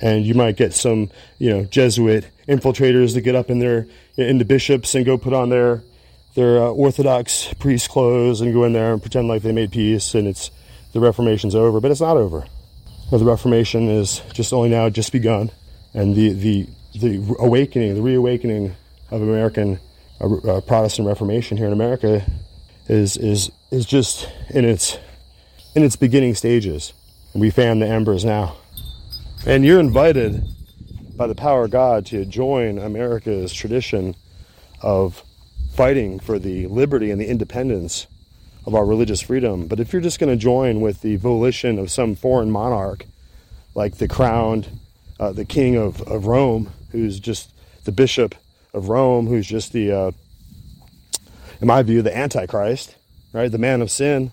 and you might get some, you know, Jesuit infiltrators to get up in their into bishops and go put on their their uh, Orthodox priest clothes and go in there and pretend like they made peace and it's the Reformation's over, but it's not over. The Reformation is just only now just begun, and the the the awakening, the reawakening of American uh, uh Protestant Reformation here in America is is is just in its in its beginning stages. And we fan the embers now. And you're invited by the power of God to join America's tradition of fighting for the liberty and the independence of our religious freedom. But if you're just going to join with the volition of some foreign monarch, like the crowned, uh, the king of, of Rome, who's just the bishop of Rome, who's just the uh, in my view, the Antichrist, right? The man of sin,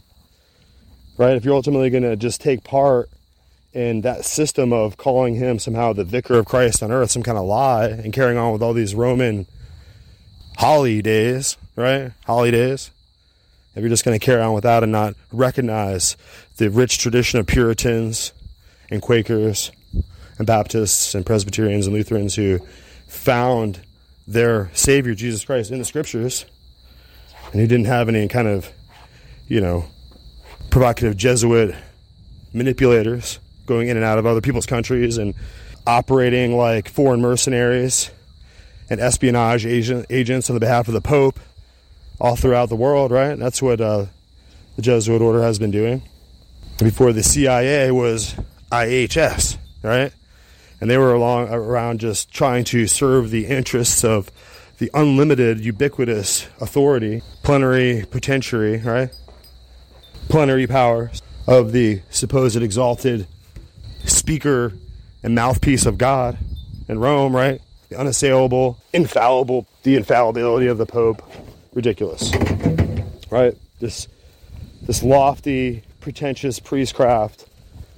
right? If you're ultimately going to just take part in that system of calling him somehow the vicar of Christ on earth, some kind of lie, and carrying on with all these Roman holidays, right? Holidays. If you're just going to carry on without and not recognize the rich tradition of Puritans and Quakers and Baptists and Presbyterians and Lutherans who found their Savior, Jesus Christ, in the scriptures, and he didn't have any kind of, you know, provocative Jesuit manipulators going in and out of other people's countries and operating like foreign mercenaries and espionage agent, agents on the behalf of the Pope all throughout the world, right? That's what uh, the Jesuit order has been doing. Before the CIA was IHS, right? And they were along around just trying to serve the interests of the unlimited, ubiquitous authority, plenary potentiary, right? Plenary power of the supposed exalted speaker and mouthpiece of God in Rome, right? The unassailable, infallible, the infallibility of the Pope. Ridiculous. Right? This this lofty, pretentious priestcraft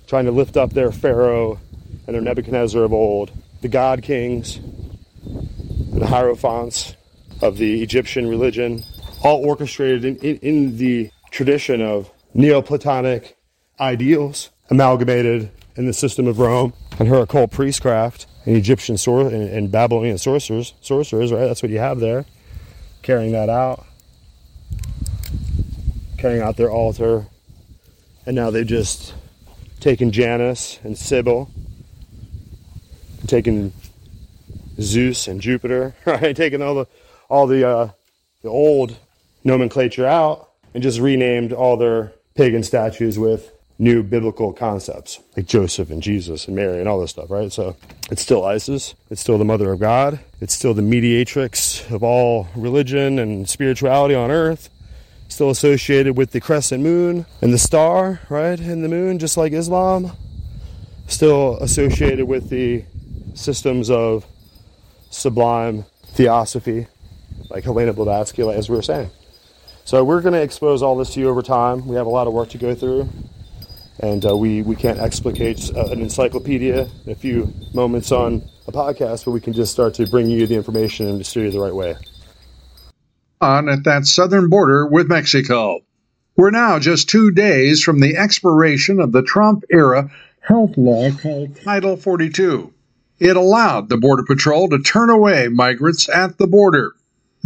trying to lift up their Pharaoh and their Nebuchadnezzar of old, the God kings, the hierophants of the Egyptian religion, all orchestrated in, in, in the tradition of Neoplatonic ideals amalgamated in the system of Rome and her occult priestcraft and Egyptian sor- and, and Babylonian sorcerers, sorcerers, right? That's what you have there, carrying that out, carrying out their altar, and now they've just taken Janus and Cybele, taken Zeus and Jupiter, right? Taking all the all the uh, the old nomenclature out and just renamed all their pagan statues with new biblical concepts like Joseph and Jesus and Mary and all this stuff, right? So it's still Isis, it's still the mother of God, it's still the mediatrix of all religion and spirituality on earth, still associated with the crescent moon and the star, right? And the moon, just like Islam, still associated with the systems of sublime theosophy, like Helena Blavatsky, as we were saying. So we're going to expose all this to you over time. We have a lot of work to go through, and uh, we we can't explicate uh, an encyclopedia in a few moments on a podcast, but we can just start to bring you the information and steer you the right way. On at that southern border with Mexico. We're now just two days from the expiration of the Trump era health law called Title 42. It allowed the Border Patrol to turn away migrants at the border.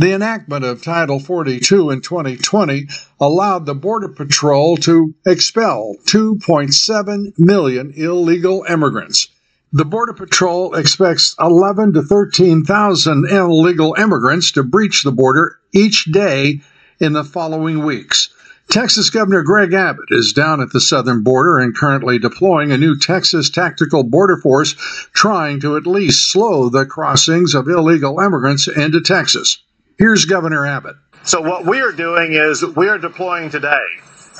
The enactment of Title 42 in 2020 allowed the Border Patrol to expel 2.7 million illegal immigrants. The Border Patrol expects 11 to 13,000 illegal immigrants to breach the border each day in the following weeks. Texas Governor Greg Abbott is down at the southern border and currently deploying a new Texas Tactical Border Force trying to at least slow the crossings of illegal immigrants into Texas. Here's Governor Abbott. So, what we are doing is we are deploying today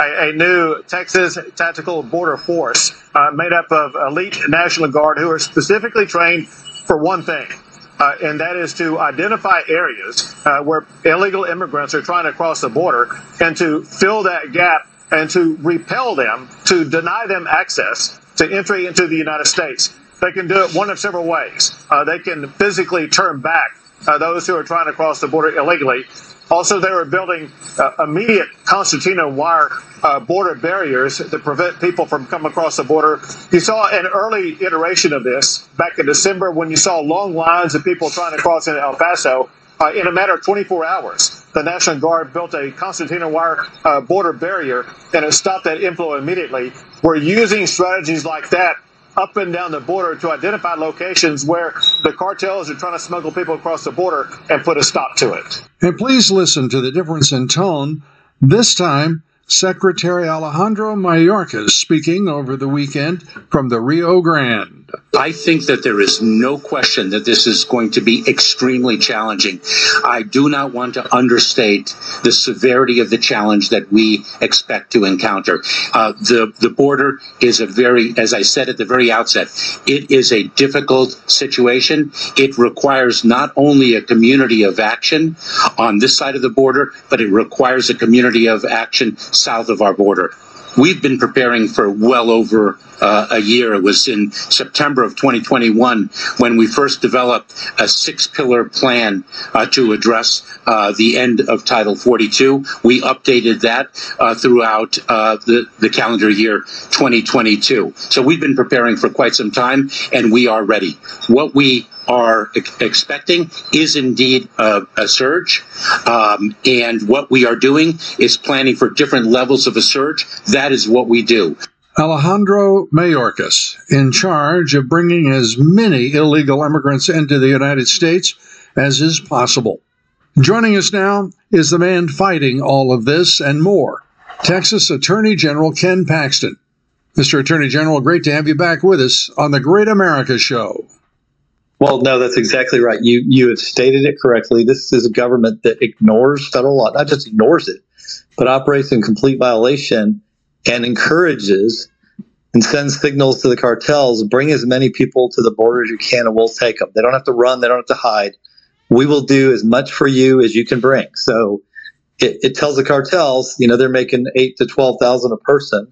a, a new Texas Tactical Border Force uh, made up of elite National Guard who are specifically trained for one thing. Uh, and that is to identify areas uh, where illegal immigrants are trying to cross the border and to fill that gap and to repel them, to deny them access to entry into the United States. They can do it one of several ways. Uh, they can physically turn back uh, those who are trying to cross the border illegally. Also, they were building uh, immediate concertina wire uh, border barriers that prevent people from coming across the border. You saw an early iteration of this back in December when you saw long lines of people trying to cross into El Paso. Uh, in a matter of 24 hours, the National Guard built a concertina wire uh, border barrier and it stopped that inflow immediately. We're using strategies like that up and down the border to identify locations where the cartels are trying to smuggle people across the border and put a stop to it. And please listen to the difference in tone. This time, Secretary Alejandro Mayorkas speaking over the weekend from the Rio Grande. I think that there is no question that this is going to be extremely challenging. I do not want to understate the severity of the challenge that we expect to encounter. Uh, the the border is a very, as I said at the very outset, it is a difficult situation. It requires not only a community of action on this side of the border, but it requires a community of action south of our border. We've been preparing for well over uh, a year. It was in September of 2021 when we first developed a six pillar plan uh, to address uh, the end of Title 42. We updated that uh, throughout uh, the, the calendar year 2022. So we've been preparing for quite some time and we are ready. What we are expecting is indeed a, a surge. Um, and what we are doing is planning for different levels of a surge. That is what we do. Alejandro Mayorkas, in charge of bringing as many illegal immigrants into the United States as is possible. Joining us now is the man fighting all of this and more, Texas Attorney General Ken Paxton. Mr. Attorney General, great to have you back with us on the Great America Show. Well, no, that's exactly right. You you have stated it correctly. This is a government that ignores federal law, not just ignores it, but operates in complete violation and encourages and sends signals to the cartels bring as many people to the border as you can and we'll take them. They don't have to run, they don't have to hide. We will do as much for you as you can bring. So it, it tells the cartels, you know, they're making eight to 12,000 a person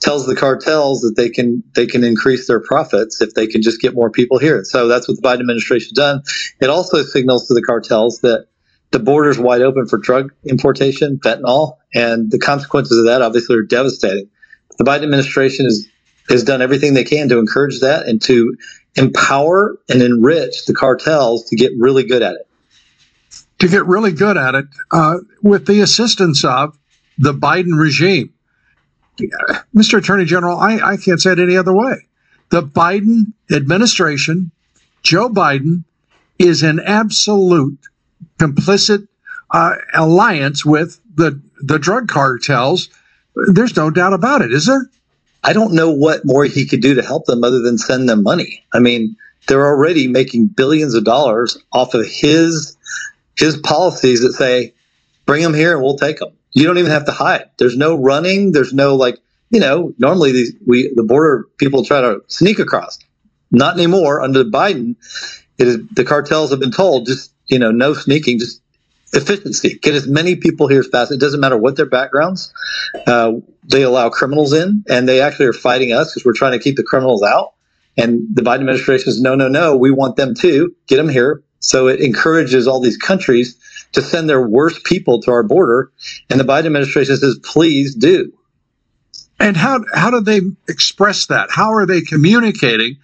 tells the cartels that they can they can increase their profits if they can just get more people here. So that's what the Biden administration done. It also signals to the cartels that the border is wide open for drug importation, fentanyl, and the consequences of that obviously are devastating. The Biden administration has has done everything they can to encourage that and to empower and enrich the cartels to get really good at it. To get really good at it uh, with the assistance of the Biden regime Mr. Attorney General, I, I can't say it any other way. The Biden administration, Joe Biden, is an absolute complicit uh, alliance with the the drug cartels. There's no doubt about it, is there? I don't know what more he could do to help them other than send them money. I mean, they're already making billions of dollars off of his his policies that say, "Bring them here and we'll take them." You don't even have to hide. There's no running. There's no like you know. Normally, these we the border people try to sneak across. Not anymore under Biden. It is the cartels have been told just you know no sneaking, just efficiency. Get as many people here as fast. It doesn't matter what their backgrounds. Uh, they allow criminals in, and they actually are fighting us because we're trying to keep the criminals out. And the Biden administration says, no, no, no, we want them too. Get them here. So it encourages all these countries to send their worst people to our border. And the Biden administration says, please do. And how how do they express that? How are they communicating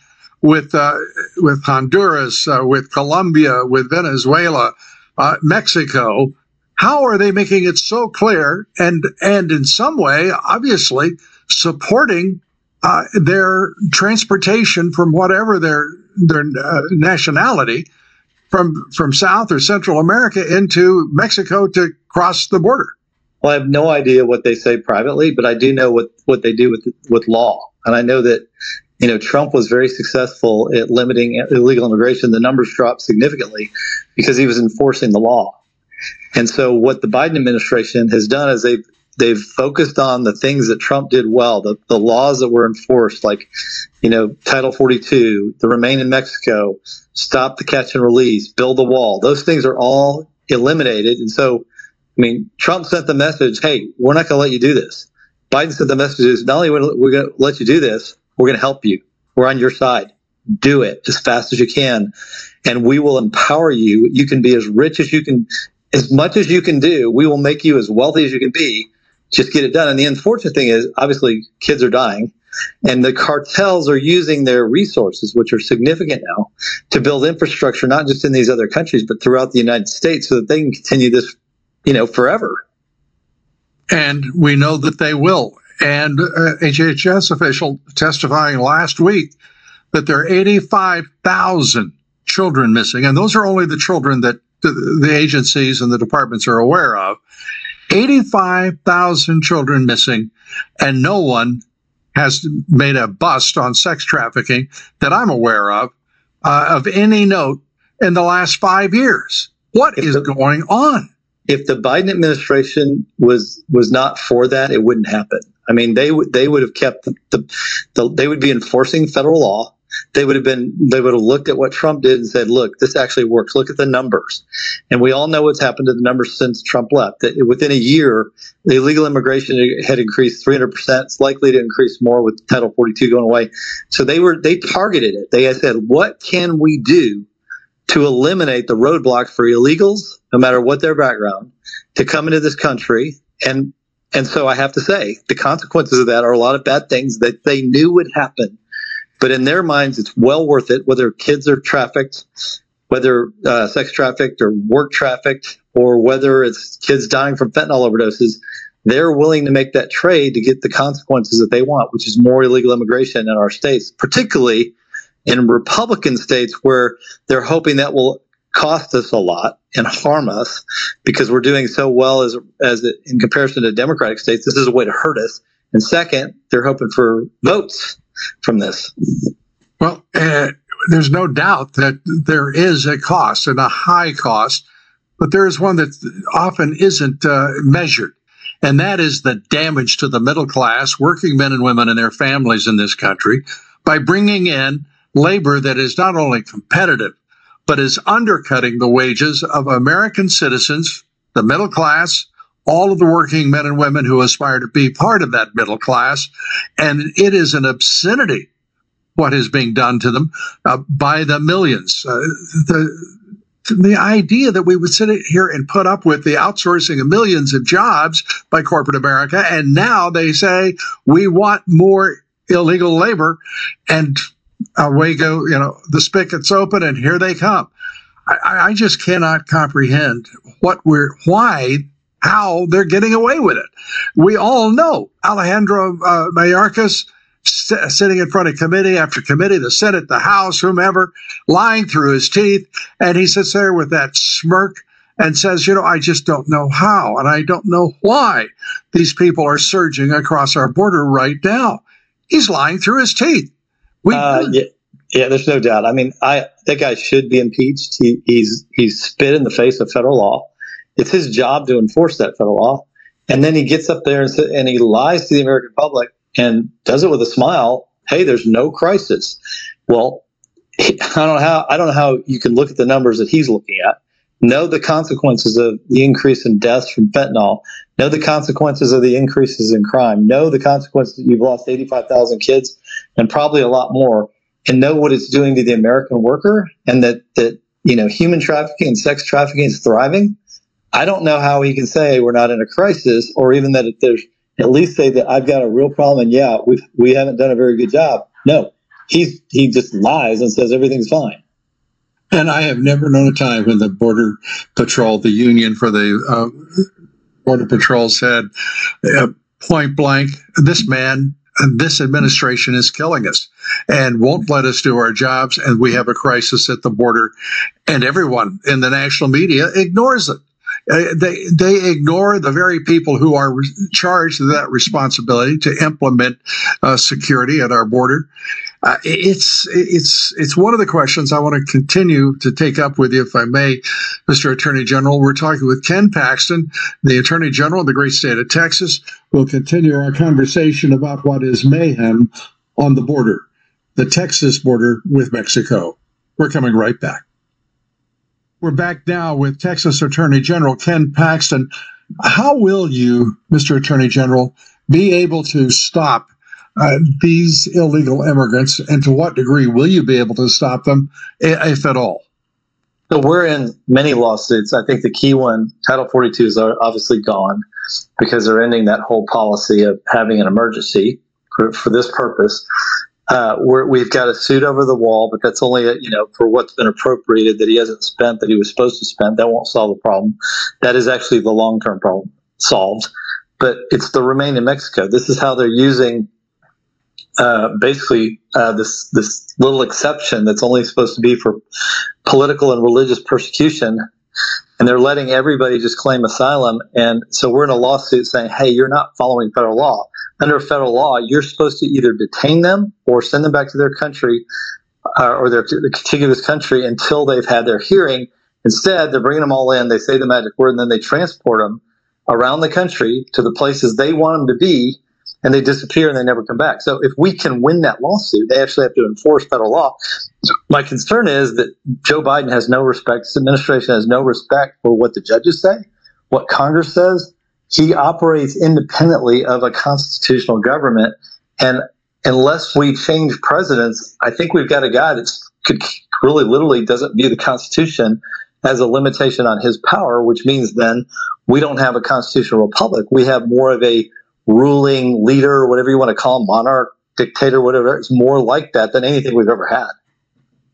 with uh, with Honduras, uh, with Colombia, with Venezuela, uh, Mexico? How are they making it so clear and and in some way, obviously, supporting uh, their transportation from whatever their their uh, nationality from from South or Central America into Mexico to cross the border. Well, I have no idea what they say privately, but I do know what what they do with with law, and I know that you know Trump was very successful at limiting illegal immigration. The numbers dropped significantly because he was enforcing the law. And so, what the Biden administration has done is they've they've focused on the things that Trump did well, the, the laws that were enforced, like, you know, Title 42, the Remain in Mexico, stop the catch and release, build the wall. Those things are all eliminated. And so, I mean, Trump sent the message, hey, we're not going to let you do this. Biden sent the message is not only we're going to let you do this, we're going to help you. We're on your side. Do it as fast as you can. And we will empower you. You can be as rich as you can, as much as you can do. We will make you as wealthy as you can be just get it done. And the unfortunate thing is, obviously, kids are dying, and the cartels are using their resources, which are significant now, to build infrastructure not just in these other countries but throughout the United States, so that they can continue this, you know, forever. And we know that they will. And uh, HHS official testifying last week that there are 85,000 children missing, and those are only the children that the, the agencies and the departments are aware of. 85,000 children missing, and no one has made a bust on sex trafficking that I'm aware of, uh, of any note in the last five years. What if is the, going on? If the Biden administration was was not for that, it wouldn't happen. I mean, they would they would have kept the, the, the they would be enforcing federal law they would have been they would have looked at what Trump did and said, "Look, this actually works. Look at the numbers." And we all know what's happened to the numbers since Trump left. That within a year, the illegal immigration had increased 300 percent. It's likely to increase more with Title 42 going away. So they were they targeted it. They had said, "What can we do to eliminate the roadblock for illegals, no matter what their background, to come into this country?" And and so I have to say, the consequences of that are a lot of bad things that they knew would happen but in their minds, it's well worth it, whether kids are trafficked, whether uh, sex trafficked or work trafficked, or whether it's kids dying from fentanyl overdoses. They're willing to make that trade to get the consequences that they want, which is more illegal immigration in our states, particularly in Republican states where they're hoping that will cost us a lot and harm us because we're doing so well as as in comparison to Democratic states. This is a way to hurt us. And second, they're hoping for votes from this? Well, uh, there's no doubt that there is a cost and a high cost, but there is one that often isn't uh, measured. And that is the damage to the middle class, working men and women and their families in this country by bringing in labor that is not only competitive, but is undercutting the wages of American citizens, the middle class, all of the working men and women who aspire to be part of that middle class. And it is an obscenity what is being done to them uh, by the millions. Uh, the, the idea that we would sit here and put up with the outsourcing of millions of jobs by corporate America, and now they say we want more illegal labor, and away go, you know, the spigot's open, and here they come. I, I just cannot comprehend what we're why how they're getting away with it. We all know Alejandro uh, Mayorkas sitting in front of committee after committee, the Senate, the House, whomever, lying through his teeth. And he sits there with that smirk and says, You know, I just don't know how, and I don't know why these people are surging across our border right now. he's lying through his teeth. We, uh, yeah, yeah, there's no doubt. I mean, I that guy should be impeached. He, he's he's spit in the face of federal law. It's his job to enforce that federal law, and then he gets up there and, and he lies to the American public and does it with a smile. Hey, there's no crisis. Well, I don't know how I don't know how you can look at the numbers that he's looking at, know the consequences of the increase in deaths from fentanyl, know the consequences of the increases in crime, know the consequences that you've lost 85,000 kids and probably a lot more, and know what it's doing to the American worker and that that you know human trafficking and sex trafficking is thriving. I don't know how he can say we're not in a crisis, or even that there's at least say that I've got a real problem and yeah, we we haven't done a very good job. No, he's he just lies and says everything's fine. And I have never known a time when the Border Patrol, the union for the uh, Border Patrol, said uh, point blank, this man, this administration is killing us and won't let us do our jobs. And we have a crisis at the border. And everyone in the national media ignores it. Uh, they they ignore the very people who are re- charged with that responsibility to implement uh, security at our border. Uh, it's it's it's one of the questions I want to continue to take up with you, if I may, Mr. Attorney General. We're talking with Ken Paxton, the Attorney General of the great state of Texas. We'll continue our conversation about what is mayhem on the border, the Texas border with Mexico. We're coming right back. We're back now with Texas Attorney General Ken Paxton. How will you, Mr. Attorney General, be able to stop uh, these illegal immigrants, and to what degree will you be able to stop them, if at all? So we're in many lawsuits. I think the key one, Title 42, is obviously gone because they're ending that whole policy of having an emergency for, for this purpose. Uh, we have got a suit over the wall, but that's only a, you know for what's been appropriated that he hasn't spent that he was supposed to spend. That won't solve the problem. That is actually the long term problem solved, but it's the remain in Mexico. This is how they're using uh, basically uh, this this little exception that's only supposed to be for political and religious persecution and they're letting everybody just claim asylum. And so we're in a lawsuit saying, hey, you're not following federal law. Under federal law, you're supposed to either detain them or send them back to their country uh, or their the contiguous country until they've had their hearing. Instead, they're bringing them all in. They say the magic word, and then they transport them around the country to the places they want them to be and they disappear and they never come back. So if we can win that lawsuit, they actually have to enforce federal law. My concern is that Joe Biden has no respect, his administration has no respect for what the judges say, what Congress says. He operates independently of a constitutional government. And unless we change presidents, I think we've got a guy that could really literally doesn't view the Constitution as a limitation on his power, which means then we don't have a constitutional republic. We have more of a ruling leader, whatever you want to call him, monarch, dictator, whatever. It's more like that than anything we've ever had.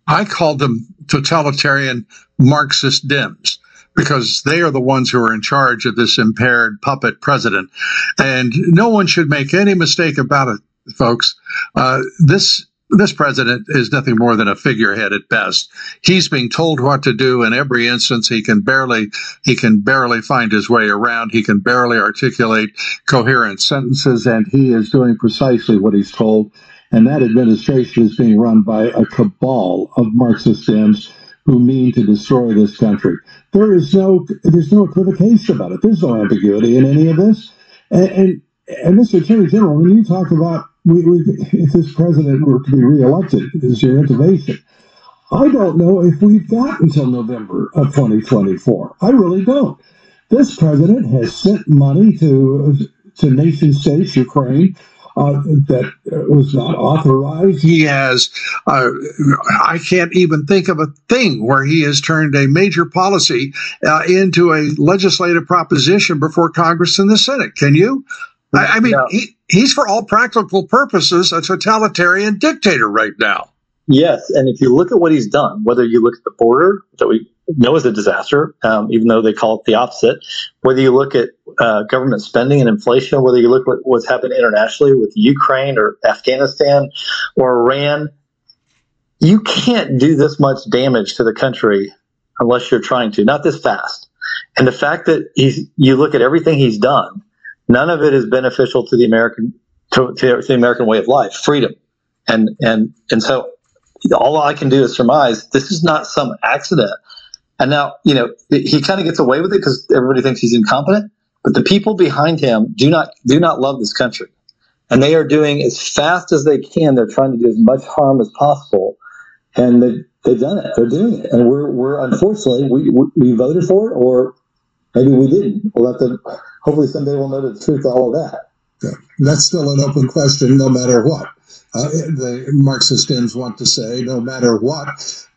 I call them totalitarian Marxist Dems because they are the ones who are in charge of this impaired puppet president. And no one should make any mistake about it, folks. Uh, this this president is nothing more than a figurehead at best. He's being told what to do in every instance. He can barely he can barely find his way around. He can barely articulate coherent sentences, and he is doing precisely what he's told. And that administration is being run by a cabal of Marxist Dems who mean to destroy this country. There is no there's no equivocation about it. There's no ambiguity in any of this. And and, and Mr. Attorney General, when you talk about we, we, if this president were to be reelected, is your intimation. I don't know if we've got until November of 2024. I really don't. This president has sent money to to nation states, Ukraine, uh, that was not authorized. He has, uh, I can't even think of a thing where he has turned a major policy uh, into a legislative proposition before Congress and the Senate. Can you? I, I mean, he, he's for all practical purposes a totalitarian dictator right now. Yes, and if you look at what he's done, whether you look at the border that we know is a disaster, um, even though they call it the opposite, whether you look at uh, government spending and inflation, whether you look at what's happened internationally with Ukraine or Afghanistan or Iran, you can't do this much damage to the country unless you're trying to, not this fast. And the fact that he's, you look at everything he's done, None of it is beneficial to the American to, to the American way of life, freedom, and and and so all I can do is surmise this is not some accident. And now, you know, he kind of gets away with it because everybody thinks he's incompetent. But the people behind him do not do not love this country, and they are doing as fast as they can. They're trying to do as much harm as possible, and they they've done it. They're doing it, and we're we're unfortunately we we voted for it, or maybe we didn't. We'll have to. Hopefully, someday we'll know the truth of all of that. Yeah. That's still an open question, no matter what. Uh, the Marxist ends want to say, no matter what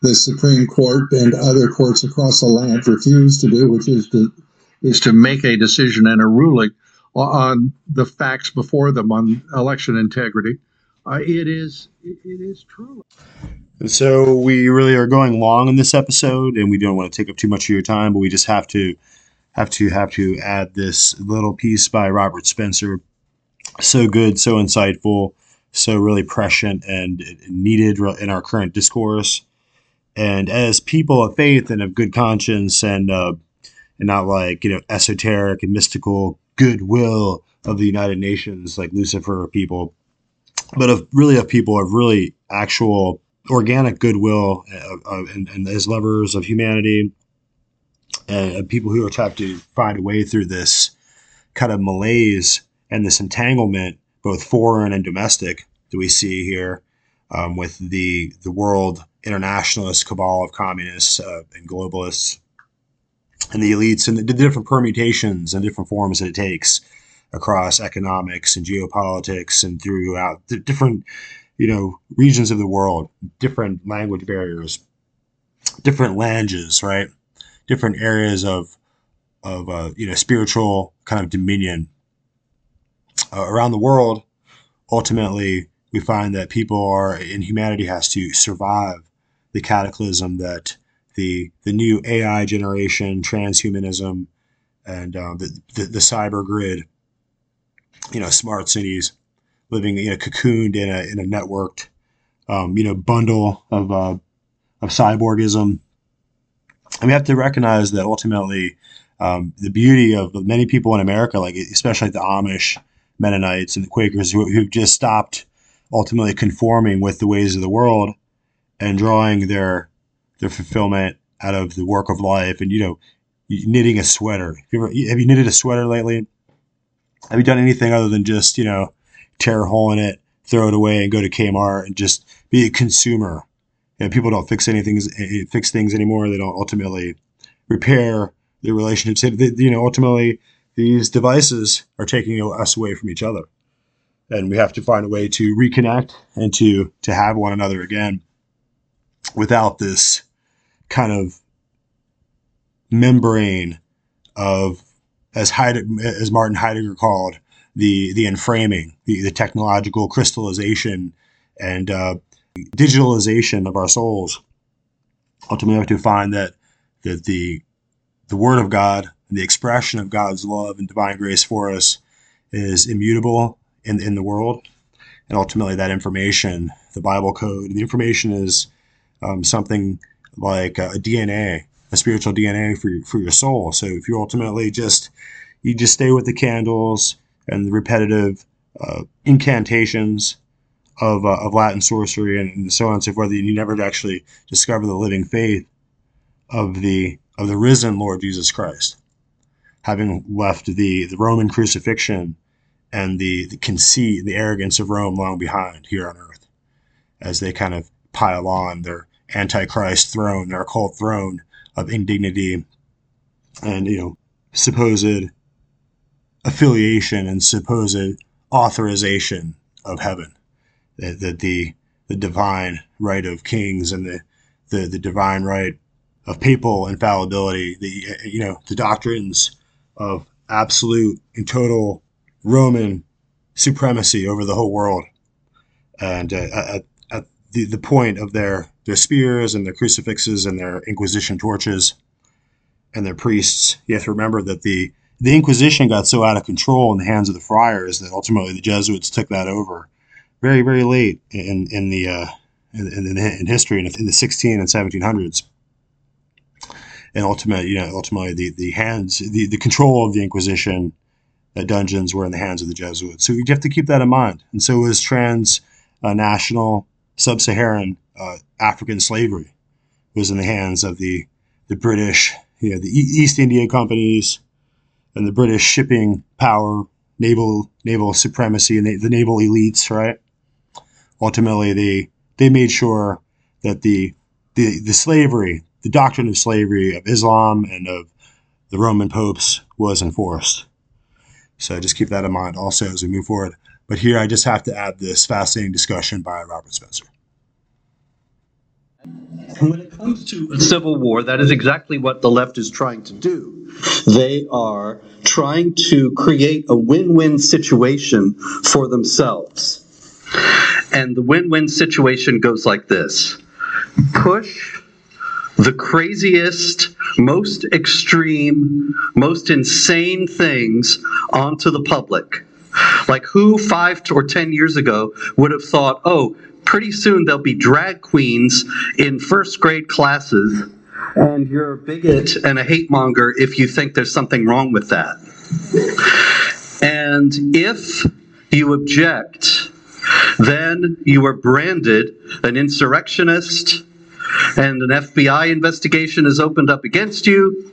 the Supreme Court and other courts across the land refuse to do, which is to is to make a decision and a ruling on the facts before them on election integrity. Uh, it is it is true. And so we really are going long in this episode, and we don't want to take up too much of your time, but we just have to have to have to add this little piece by Robert Spencer. So good, so insightful, so really prescient and needed in our current discourse. And as people of faith and of good conscience and uh, and not like you know esoteric and mystical goodwill of the United Nations like Lucifer people, but of really of people of really actual organic goodwill uh, uh, and, and, as lovers of humanity and people who are trying to find a way through this kind of malaise and this entanglement, both foreign and domestic, that we see here um, with the the world internationalist cabal of communists uh, and globalists and the elites and the different permutations and different forms that it takes across economics and geopolitics and throughout the different you know regions of the world different language barriers different languages right? Different areas of of uh, you know spiritual kind of dominion uh, around the world ultimately we find that people are and humanity has to survive the cataclysm that the the new AI generation, transhumanism, and uh, the, the, the cyber grid. You know, smart cities, living you know cocooned in a in a networked, um, you know, bundle of uh, of cyborgism. And we have to recognize that ultimately, um, the beauty of many people in America, like especially the Amish, Mennonites, and the Quakers, who, who've just stopped ultimately conforming with the ways of the world and drawing their their fulfillment out of the work of life. And you know knitting a sweater. Have you, ever, have you knitted a sweater lately? Have you done anything other than just you know tear a hole in it throw it away and go to kmart and just be a consumer? You know, people don't fix anything eh, fix things anymore. They don't ultimately repair their relationships. They, you know ultimately these devices are taking us away from each other and we have to find a way to reconnect and to to have one another again without this kind of membrane of as Heide- as Martin Heidegger called the the enframing, the, the technological crystallization and uh, digitalization of our souls. Ultimately, we have to find that that the the Word of God and the expression of God's love and divine grace for us is immutable in in the world, and ultimately that information, the Bible code, the information is um, something like a DNA, a spiritual DNA for your, for your soul. So if you ultimately just you just stay with the candles and the repetitive uh, incantations of, uh, of Latin sorcery and, so on and so forth, you never actually discover the living faith of the of the risen Lord Jesus Christ, having left the, the Roman crucifixion and the, the conceit, the arrogance of Rome long behind here on earth, as they kind of pile on their antichrist throne, their occult throne of indignity and, you know, supposed affiliation and supposed authorization of heaven. That, that the, the divine right of kings and the, the, the divine right of papal infallibility, the, you know, the doctrines of absolute and total Roman supremacy over the whole world. And uh, at, at the, the point of their their spears and their crucifixes and their Inquisition torches and their priests. You have to remember that the the Inquisition got so out of control in the hands of the friars that ultimately the Jesuits took that over very very late in in the uh, in, in, in, history in, the 16 and 1700s. And ultimately, you know, ultimately the, the hands, the, the control of the Inquisition that dungeons were in the hands of the Jesuits. So you have to keep that in mind. And so was transnational uh, sub-Saharan uh, African slavery was in the hands of the the British, you know, the East India companies and the British shipping power, naval naval supremacy, and the, the naval elites. Right. Ultimately, they they made sure that the the the slavery, the doctrine of slavery of Islam and of the Roman popes was enforced. So just keep that in mind also as we move forward. But here I just have to add this fascinating discussion by Robert Spencer. When it comes to a civil war, that is exactly what the left is trying to do. They are trying to create a win win situation for themselves. And the win win situation goes like this push the craziest, most extreme, most insane things onto the public. Like, who five or ten years ago would have thought, oh, pretty soon there'll be drag queens in first grade classes, and you're a bigot and a hate monger if you think there's something wrong with that. And if you object, then you are branded an insurrectionist, and an FBI investigation is opened up against you.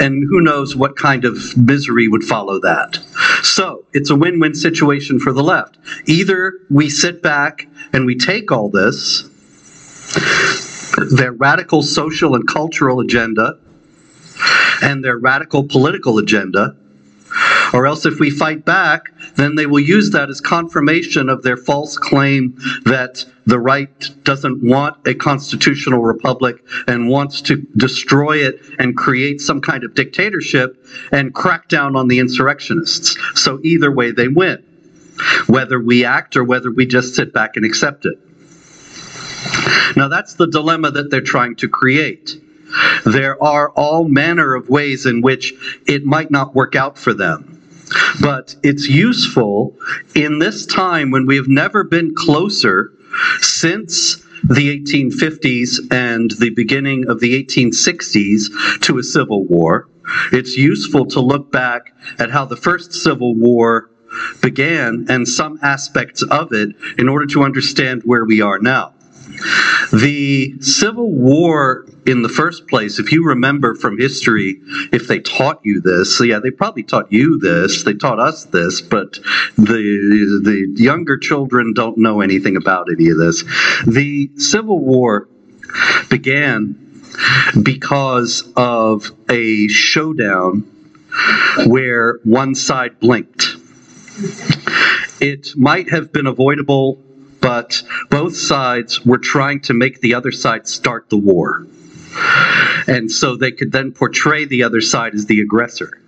And who knows what kind of misery would follow that. So it's a win win situation for the left. Either we sit back and we take all this, their radical social and cultural agenda, and their radical political agenda, or else, if we fight back, then they will use that as confirmation of their false claim that the right doesn't want a constitutional republic and wants to destroy it and create some kind of dictatorship and crack down on the insurrectionists. So, either way, they win, whether we act or whether we just sit back and accept it. Now, that's the dilemma that they're trying to create. There are all manner of ways in which it might not work out for them. But it's useful in this time when we have never been closer since the 1850s and the beginning of the 1860s to a civil war. It's useful to look back at how the first Civil War began and some aspects of it in order to understand where we are now. The Civil War, in the first place, if you remember from history, if they taught you this, yeah, they probably taught you this, they taught us this, but the, the younger children don't know anything about any of this. The Civil War began because of a showdown where one side blinked. It might have been avoidable but both sides were trying to make the other side start the war. And so they could then portray the other side as the aggressor.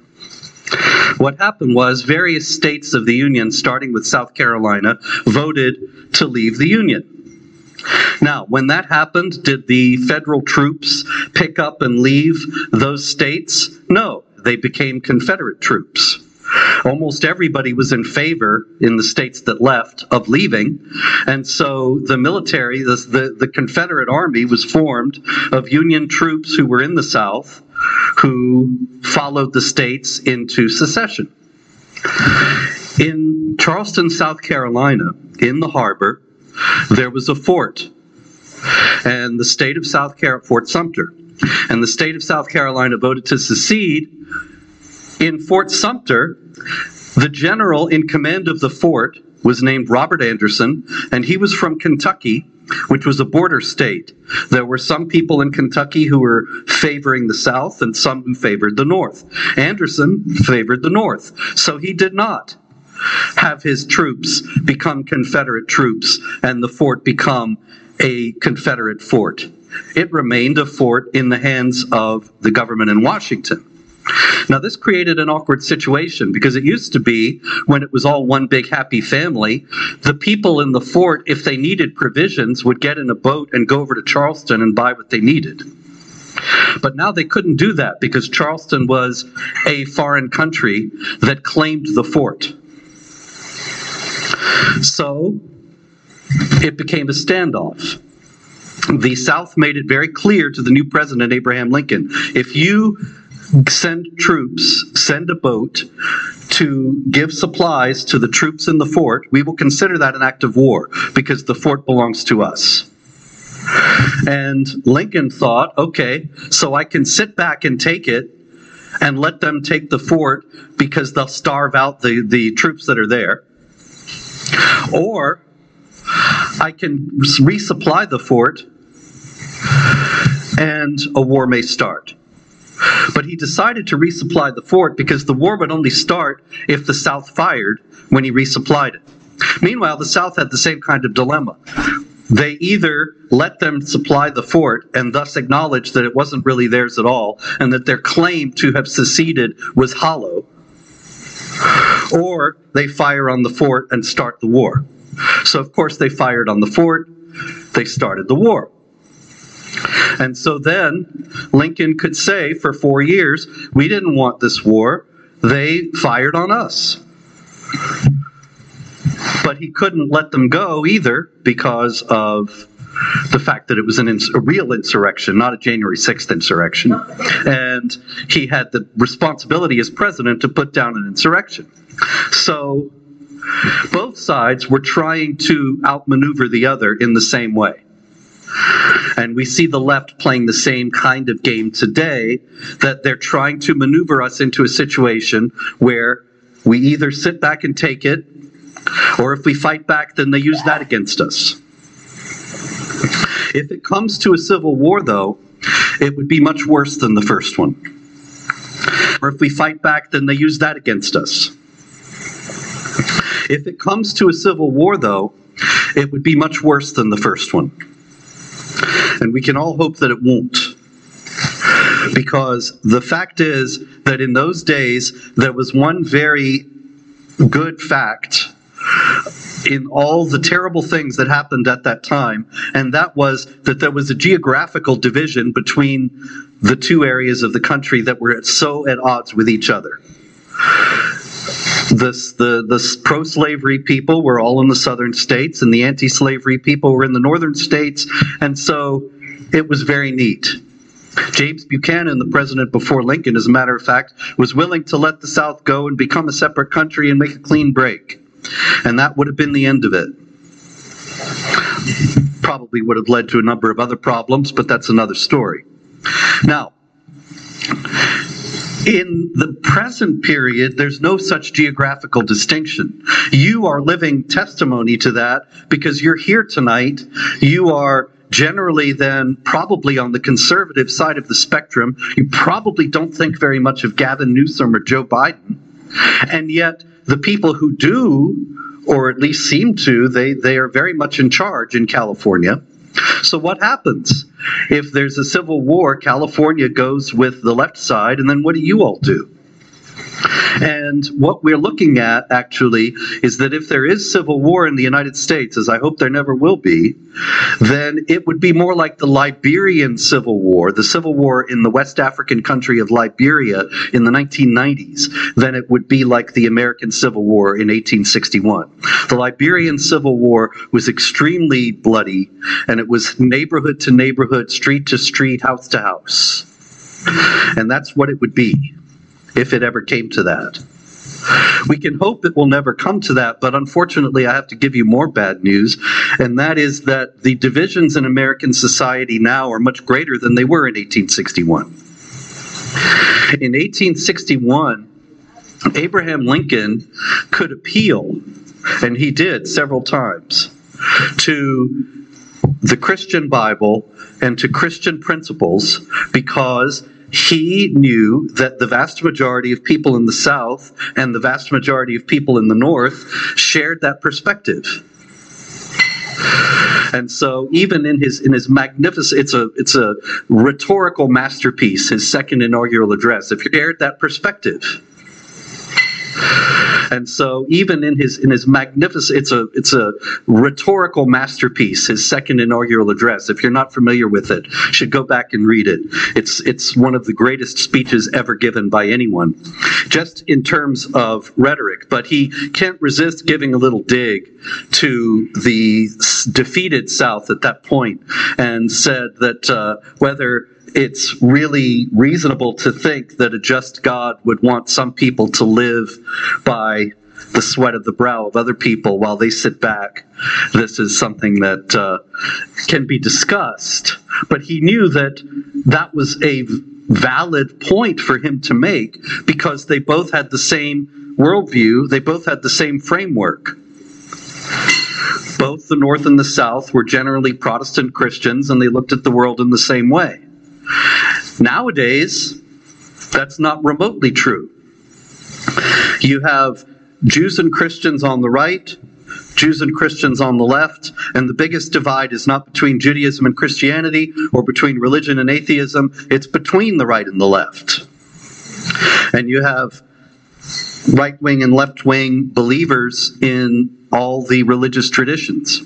What happened was various states of the Union, starting with South Carolina, voted to leave the Union. Now, when that happened, did the federal troops pick up and leave those states? No, they became Confederate troops. Almost everybody was in favor in the states that left of leaving. And so the military, the, the, the Confederate Army, was formed of Union troops who were in the South who followed the states into secession. In Charleston, South Carolina, in the harbor, there was a fort. And the state of South Carolina, Fort Sumter. And the state of South Carolina voted to secede in Fort Sumter, the general in command of the fort was named Robert Anderson, and he was from Kentucky, which was a border state. There were some people in Kentucky who were favoring the South and some who favored the North. Anderson favored the North, so he did not have his troops become Confederate troops and the fort become a Confederate fort. It remained a fort in the hands of the government in Washington. Now, this created an awkward situation because it used to be when it was all one big happy family, the people in the fort, if they needed provisions, would get in a boat and go over to Charleston and buy what they needed. But now they couldn't do that because Charleston was a foreign country that claimed the fort. So it became a standoff the South made it very clear to the new president, Abraham Lincoln if you send troops send a boat to give supplies to the troops in the fort, we will consider that an act of war because the fort belongs to us. And Lincoln thought, okay, so I can sit back and take it and let them take the fort because they'll starve out the, the troops that are there. Or I can resupply the fort and a war may start. But he decided to resupply the fort because the war would only start if the South fired when he resupplied it. Meanwhile, the South had the same kind of dilemma. They either let them supply the fort and thus acknowledge that it wasn't really theirs at all and that their claim to have seceded was hollow, or they fire on the fort and start the war. So, of course, they fired on the fort, they started the war. And so then Lincoln could say for four years, we didn't want this war, they fired on us. But he couldn't let them go either because of the fact that it was ins- a real insurrection, not a January 6th insurrection. And he had the responsibility as president to put down an insurrection. So both sides were trying to outmaneuver the other in the same way. And we see the left playing the same kind of game today that they're trying to maneuver us into a situation where we either sit back and take it, or if we fight back, then they use that against us. If it comes to a civil war, though, it would be much worse than the first one. Or if we fight back, then they use that against us. If it comes to a civil war, though, it would be much worse than the first one. And we can all hope that it won't. Because the fact is that in those days, there was one very good fact in all the terrible things that happened at that time, and that was that there was a geographical division between the two areas of the country that were so at odds with each other. This, the the pro-slavery people were all in the southern states, and the anti-slavery people were in the northern states, and so it was very neat. James Buchanan, the president before Lincoln, as a matter of fact, was willing to let the South go and become a separate country and make a clean break. And that would have been the end of it. Probably would have led to a number of other problems, but that's another story. Now, in the present period, there's no such geographical distinction. You are living testimony to that because you're here tonight. You are generally then probably on the conservative side of the spectrum. You probably don't think very much of Gavin Newsom or Joe Biden. And yet, the people who do, or at least seem to, they, they are very much in charge in California. So, what happens? If there's a civil war, California goes with the left side, and then what do you all do? And what we're looking at actually is that if there is civil war in the United States, as I hope there never will be, then it would be more like the Liberian Civil War, the civil war in the West African country of Liberia in the 1990s, than it would be like the American Civil War in 1861. The Liberian Civil War was extremely bloody, and it was neighborhood to neighborhood, street to street, house to house. And that's what it would be if it ever came to that. We can hope it will never come to that, but unfortunately, I have to give you more bad news, and that is that the divisions in American society now are much greater than they were in 1861. In 1861, Abraham Lincoln could appeal, and he did several times, to the Christian Bible and to Christian principles because he knew that the vast majority of people in the South and the vast majority of people in the North shared that perspective. And so, even in his in his magnificent, it's a it's a rhetorical masterpiece. His second inaugural address. If you shared that perspective, and so even in his in his magnificent it's a it's a rhetorical masterpiece his second inaugural address. If you're not familiar with it should go back and read it. It's it's one of the greatest speeches ever given by anyone just in terms of rhetoric. But he can't resist giving a little dig to the defeated south at that point and said that uh, whether it's really reasonable to think that a just God would want some people to live by the sweat of the brow of other people while they sit back. This is something that uh, can be discussed. But he knew that that was a valid point for him to make because they both had the same worldview, they both had the same framework. Both the North and the South were generally Protestant Christians and they looked at the world in the same way. Nowadays, that's not remotely true. You have Jews and Christians on the right, Jews and Christians on the left, and the biggest divide is not between Judaism and Christianity or between religion and atheism, it's between the right and the left. And you have right wing and left wing believers in all the religious traditions,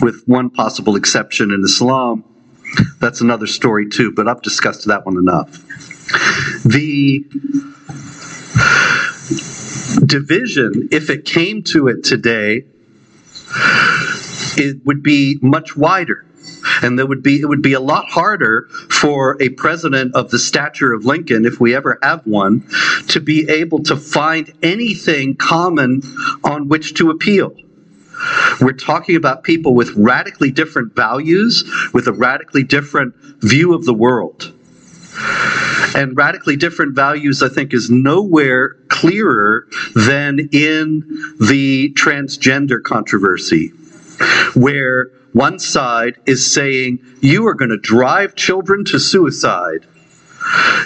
with one possible exception in Islam. That's another story, too, but I've discussed that one enough. The division, if it came to it today, it would be much wider. And there would be it would be a lot harder for a president of the stature of Lincoln, if we ever have one, to be able to find anything common on which to appeal. We're talking about people with radically different values, with a radically different view of the world. And radically different values, I think, is nowhere clearer than in the transgender controversy, where one side is saying, You are going to drive children to suicide.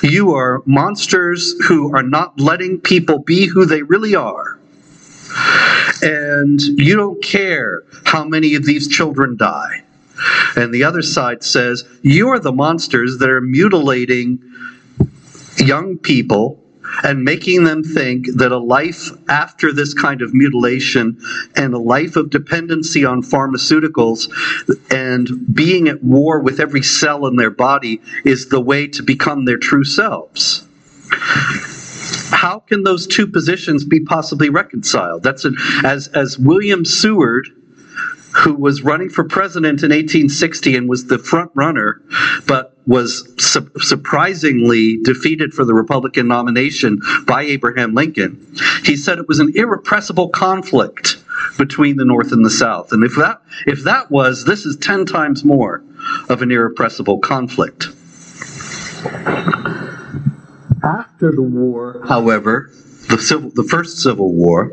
You are monsters who are not letting people be who they really are. And you don't care how many of these children die. And the other side says, You are the monsters that are mutilating young people and making them think that a life after this kind of mutilation and a life of dependency on pharmaceuticals and being at war with every cell in their body is the way to become their true selves. How can those two positions be possibly reconciled? That's as as William Seward who was running for president in 1860 and was the front runner, but was su- surprisingly defeated for the Republican nomination by Abraham Lincoln. He said it was an irrepressible conflict between the North and the South. And if that if that was, this is 10 times more of an irrepressible conflict. After the war, however, the civil the first civil war,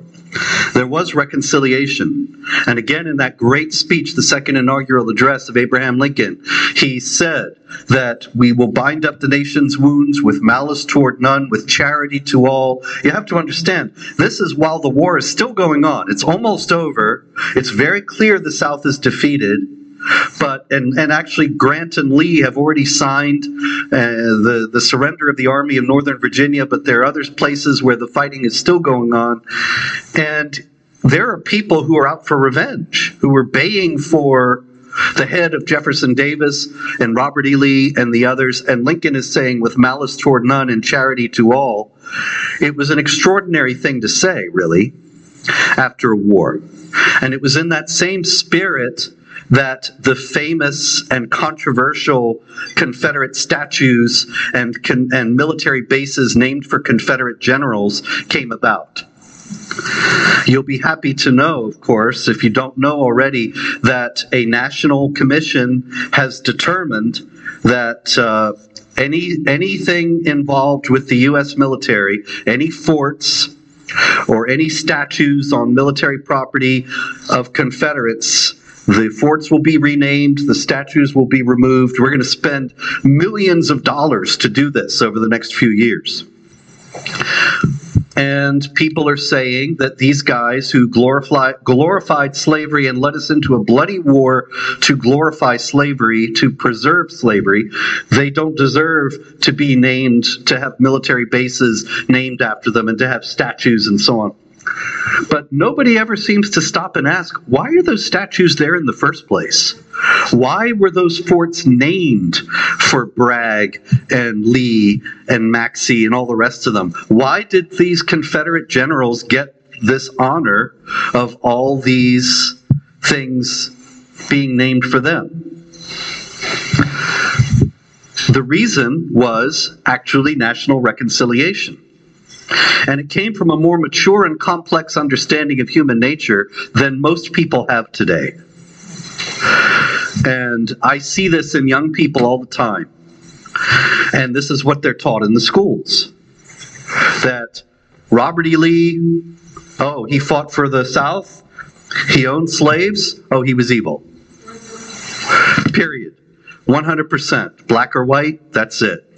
there was reconciliation. And again, in that great speech, the second inaugural address of Abraham Lincoln, he said that we will bind up the nation's wounds with malice toward none, with charity to all. You have to understand, this is while the war is still going on. It's almost over. It's very clear the South is defeated but and and actually Grant and Lee have already signed uh, the the surrender of the Army of Northern Virginia, but there are other places where the fighting is still going on, and there are people who are out for revenge, who are baying for the head of Jefferson Davis and Robert E. Lee and the others, and Lincoln is saying, with malice toward none and charity to all. It was an extraordinary thing to say, really, after a war. And it was in that same spirit that the famous and controversial Confederate statues and, and military bases named for Confederate generals came about. You'll be happy to know, of course, if you don't know already, that a national commission has determined that uh, any anything involved with the U.S. military, any forts or any statues on military property of Confederates the forts will be renamed, the statues will be removed. We're going to spend millions of dollars to do this over the next few years. And people are saying that these guys who glorify, glorified slavery and led us into a bloody war to glorify slavery, to preserve slavery, they don't deserve to be named, to have military bases named after them and to have statues and so on. But nobody ever seems to stop and ask, why are those statues there in the first place? Why were those forts named for Bragg and Lee and Maxcy and all the rest of them? Why did these Confederate generals get this honor of all these things being named for them? the reason was actually national reconciliation. And it came from a more mature and complex understanding of human nature than most people have today. And I see this in young people all the time. And this is what they're taught in the schools that Robert E. Lee, oh, he fought for the South, he owned slaves, oh, he was evil. Period. 100%. Black or white, that's it.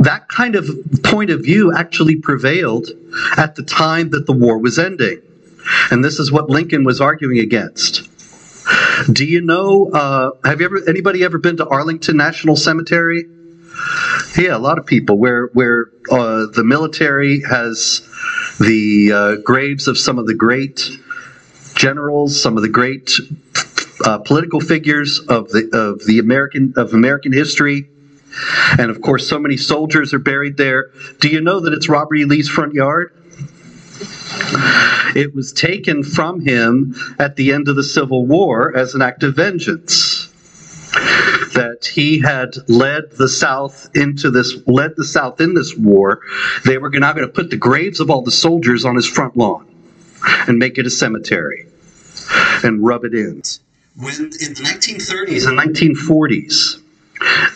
That kind of point of view actually prevailed at the time that the war was ending. And this is what Lincoln was arguing against. Do you know? Uh, have you ever anybody ever been to Arlington National Cemetery? Yeah, a lot of people. Where where uh, the military has the uh, graves of some of the great generals, some of the great uh, political figures of the of the American of American history, and of course, so many soldiers are buried there. Do you know that it's Robert E. Lee's front yard? It was taken from him at the end of the Civil War as an act of vengeance. That he had led the South into this, led the South in this war. They were now going to put the graves of all the soldiers on his front lawn and make it a cemetery and rub it in. When in the 1930s and 1940s,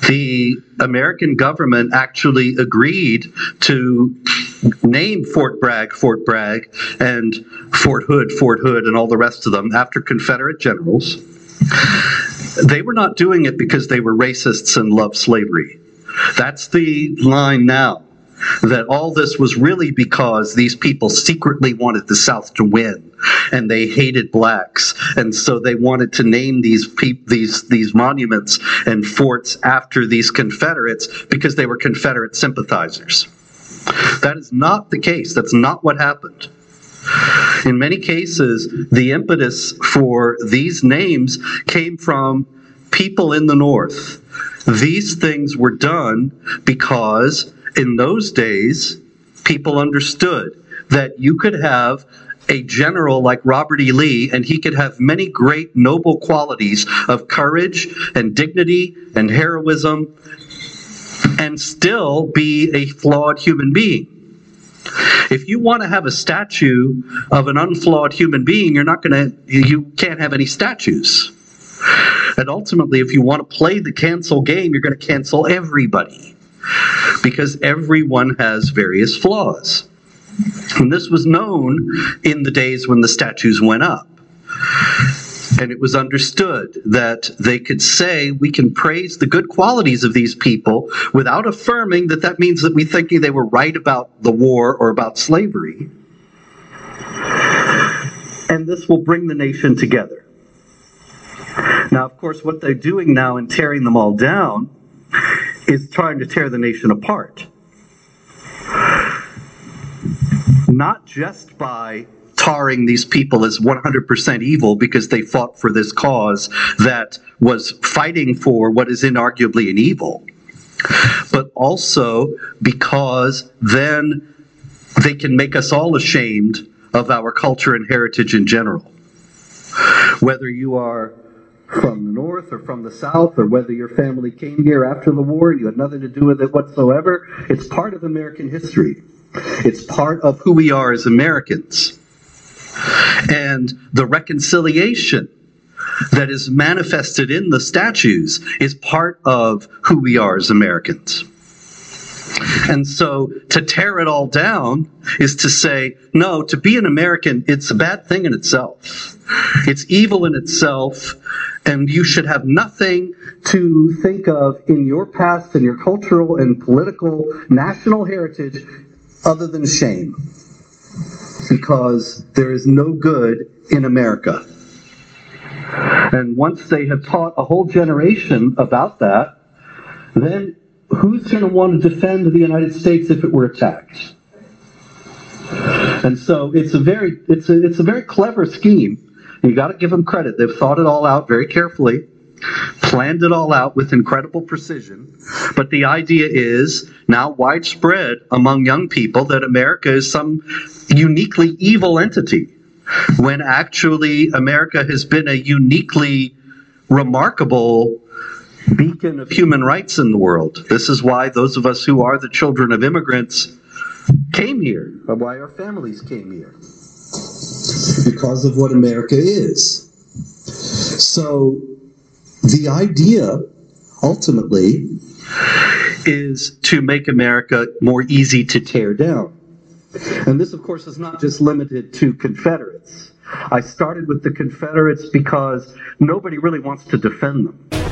the American government actually agreed to name Fort Bragg Fort Bragg and Fort Hood Fort Hood and all the rest of them after Confederate generals. They were not doing it because they were racists and loved slavery. That's the line now. That all this was really because these people secretly wanted the South to win, and they hated blacks, and so they wanted to name these peop- these these monuments and forts after these Confederates because they were Confederate sympathizers. That is not the case. That's not what happened. In many cases, the impetus for these names came from people in the North. These things were done because in those days, people understood that you could have a general like Robert E. Lee, and he could have many great noble qualities of courage and dignity and heroism and still be a flawed human being. If you want to have a statue of an unflawed human being, you're not going to, you can't have any statues. And ultimately, if you want to play the cancel game, you're going to cancel everybody because everyone has various flaws. And this was known in the days when the statues went up. And it was understood that they could say, we can praise the good qualities of these people without affirming that that means that we think they were right about the war or about slavery. And this will bring the nation together. Now, of course, what they're doing now in tearing them all down is trying to tear the nation apart. Not just by tarring these people as 100% evil because they fought for this cause that was fighting for what is inarguably an evil, but also because then they can make us all ashamed of our culture and heritage in general. Whether you are from the north or from the south, or whether your family came here after the war and you had nothing to do with it whatsoever, it's part of American history. It's part of who we are as Americans. And the reconciliation that is manifested in the statues is part of who we are as Americans. And so to tear it all down is to say, no, to be an American, it's a bad thing in itself. It's evil in itself, and you should have nothing to think of in your past and your cultural and political national heritage other than shame. Because there is no good in America. And once they have taught a whole generation about that, then who's going to want to defend the United States if it were attacked? And so it's a very it's a it's a very clever scheme. You got to give them credit. They've thought it all out very carefully, planned it all out with incredible precision. But the idea is now widespread among young people that America is some uniquely evil entity, when actually America has been a uniquely remarkable beacon of human rights in the world. This is why those of us who are the children of immigrants came here, or why our families came here. Because of what America is. So the idea ultimately is to make America more easy to tear down. And this, of course, is not just limited to Confederates. I started with the Confederates because nobody really wants to defend them.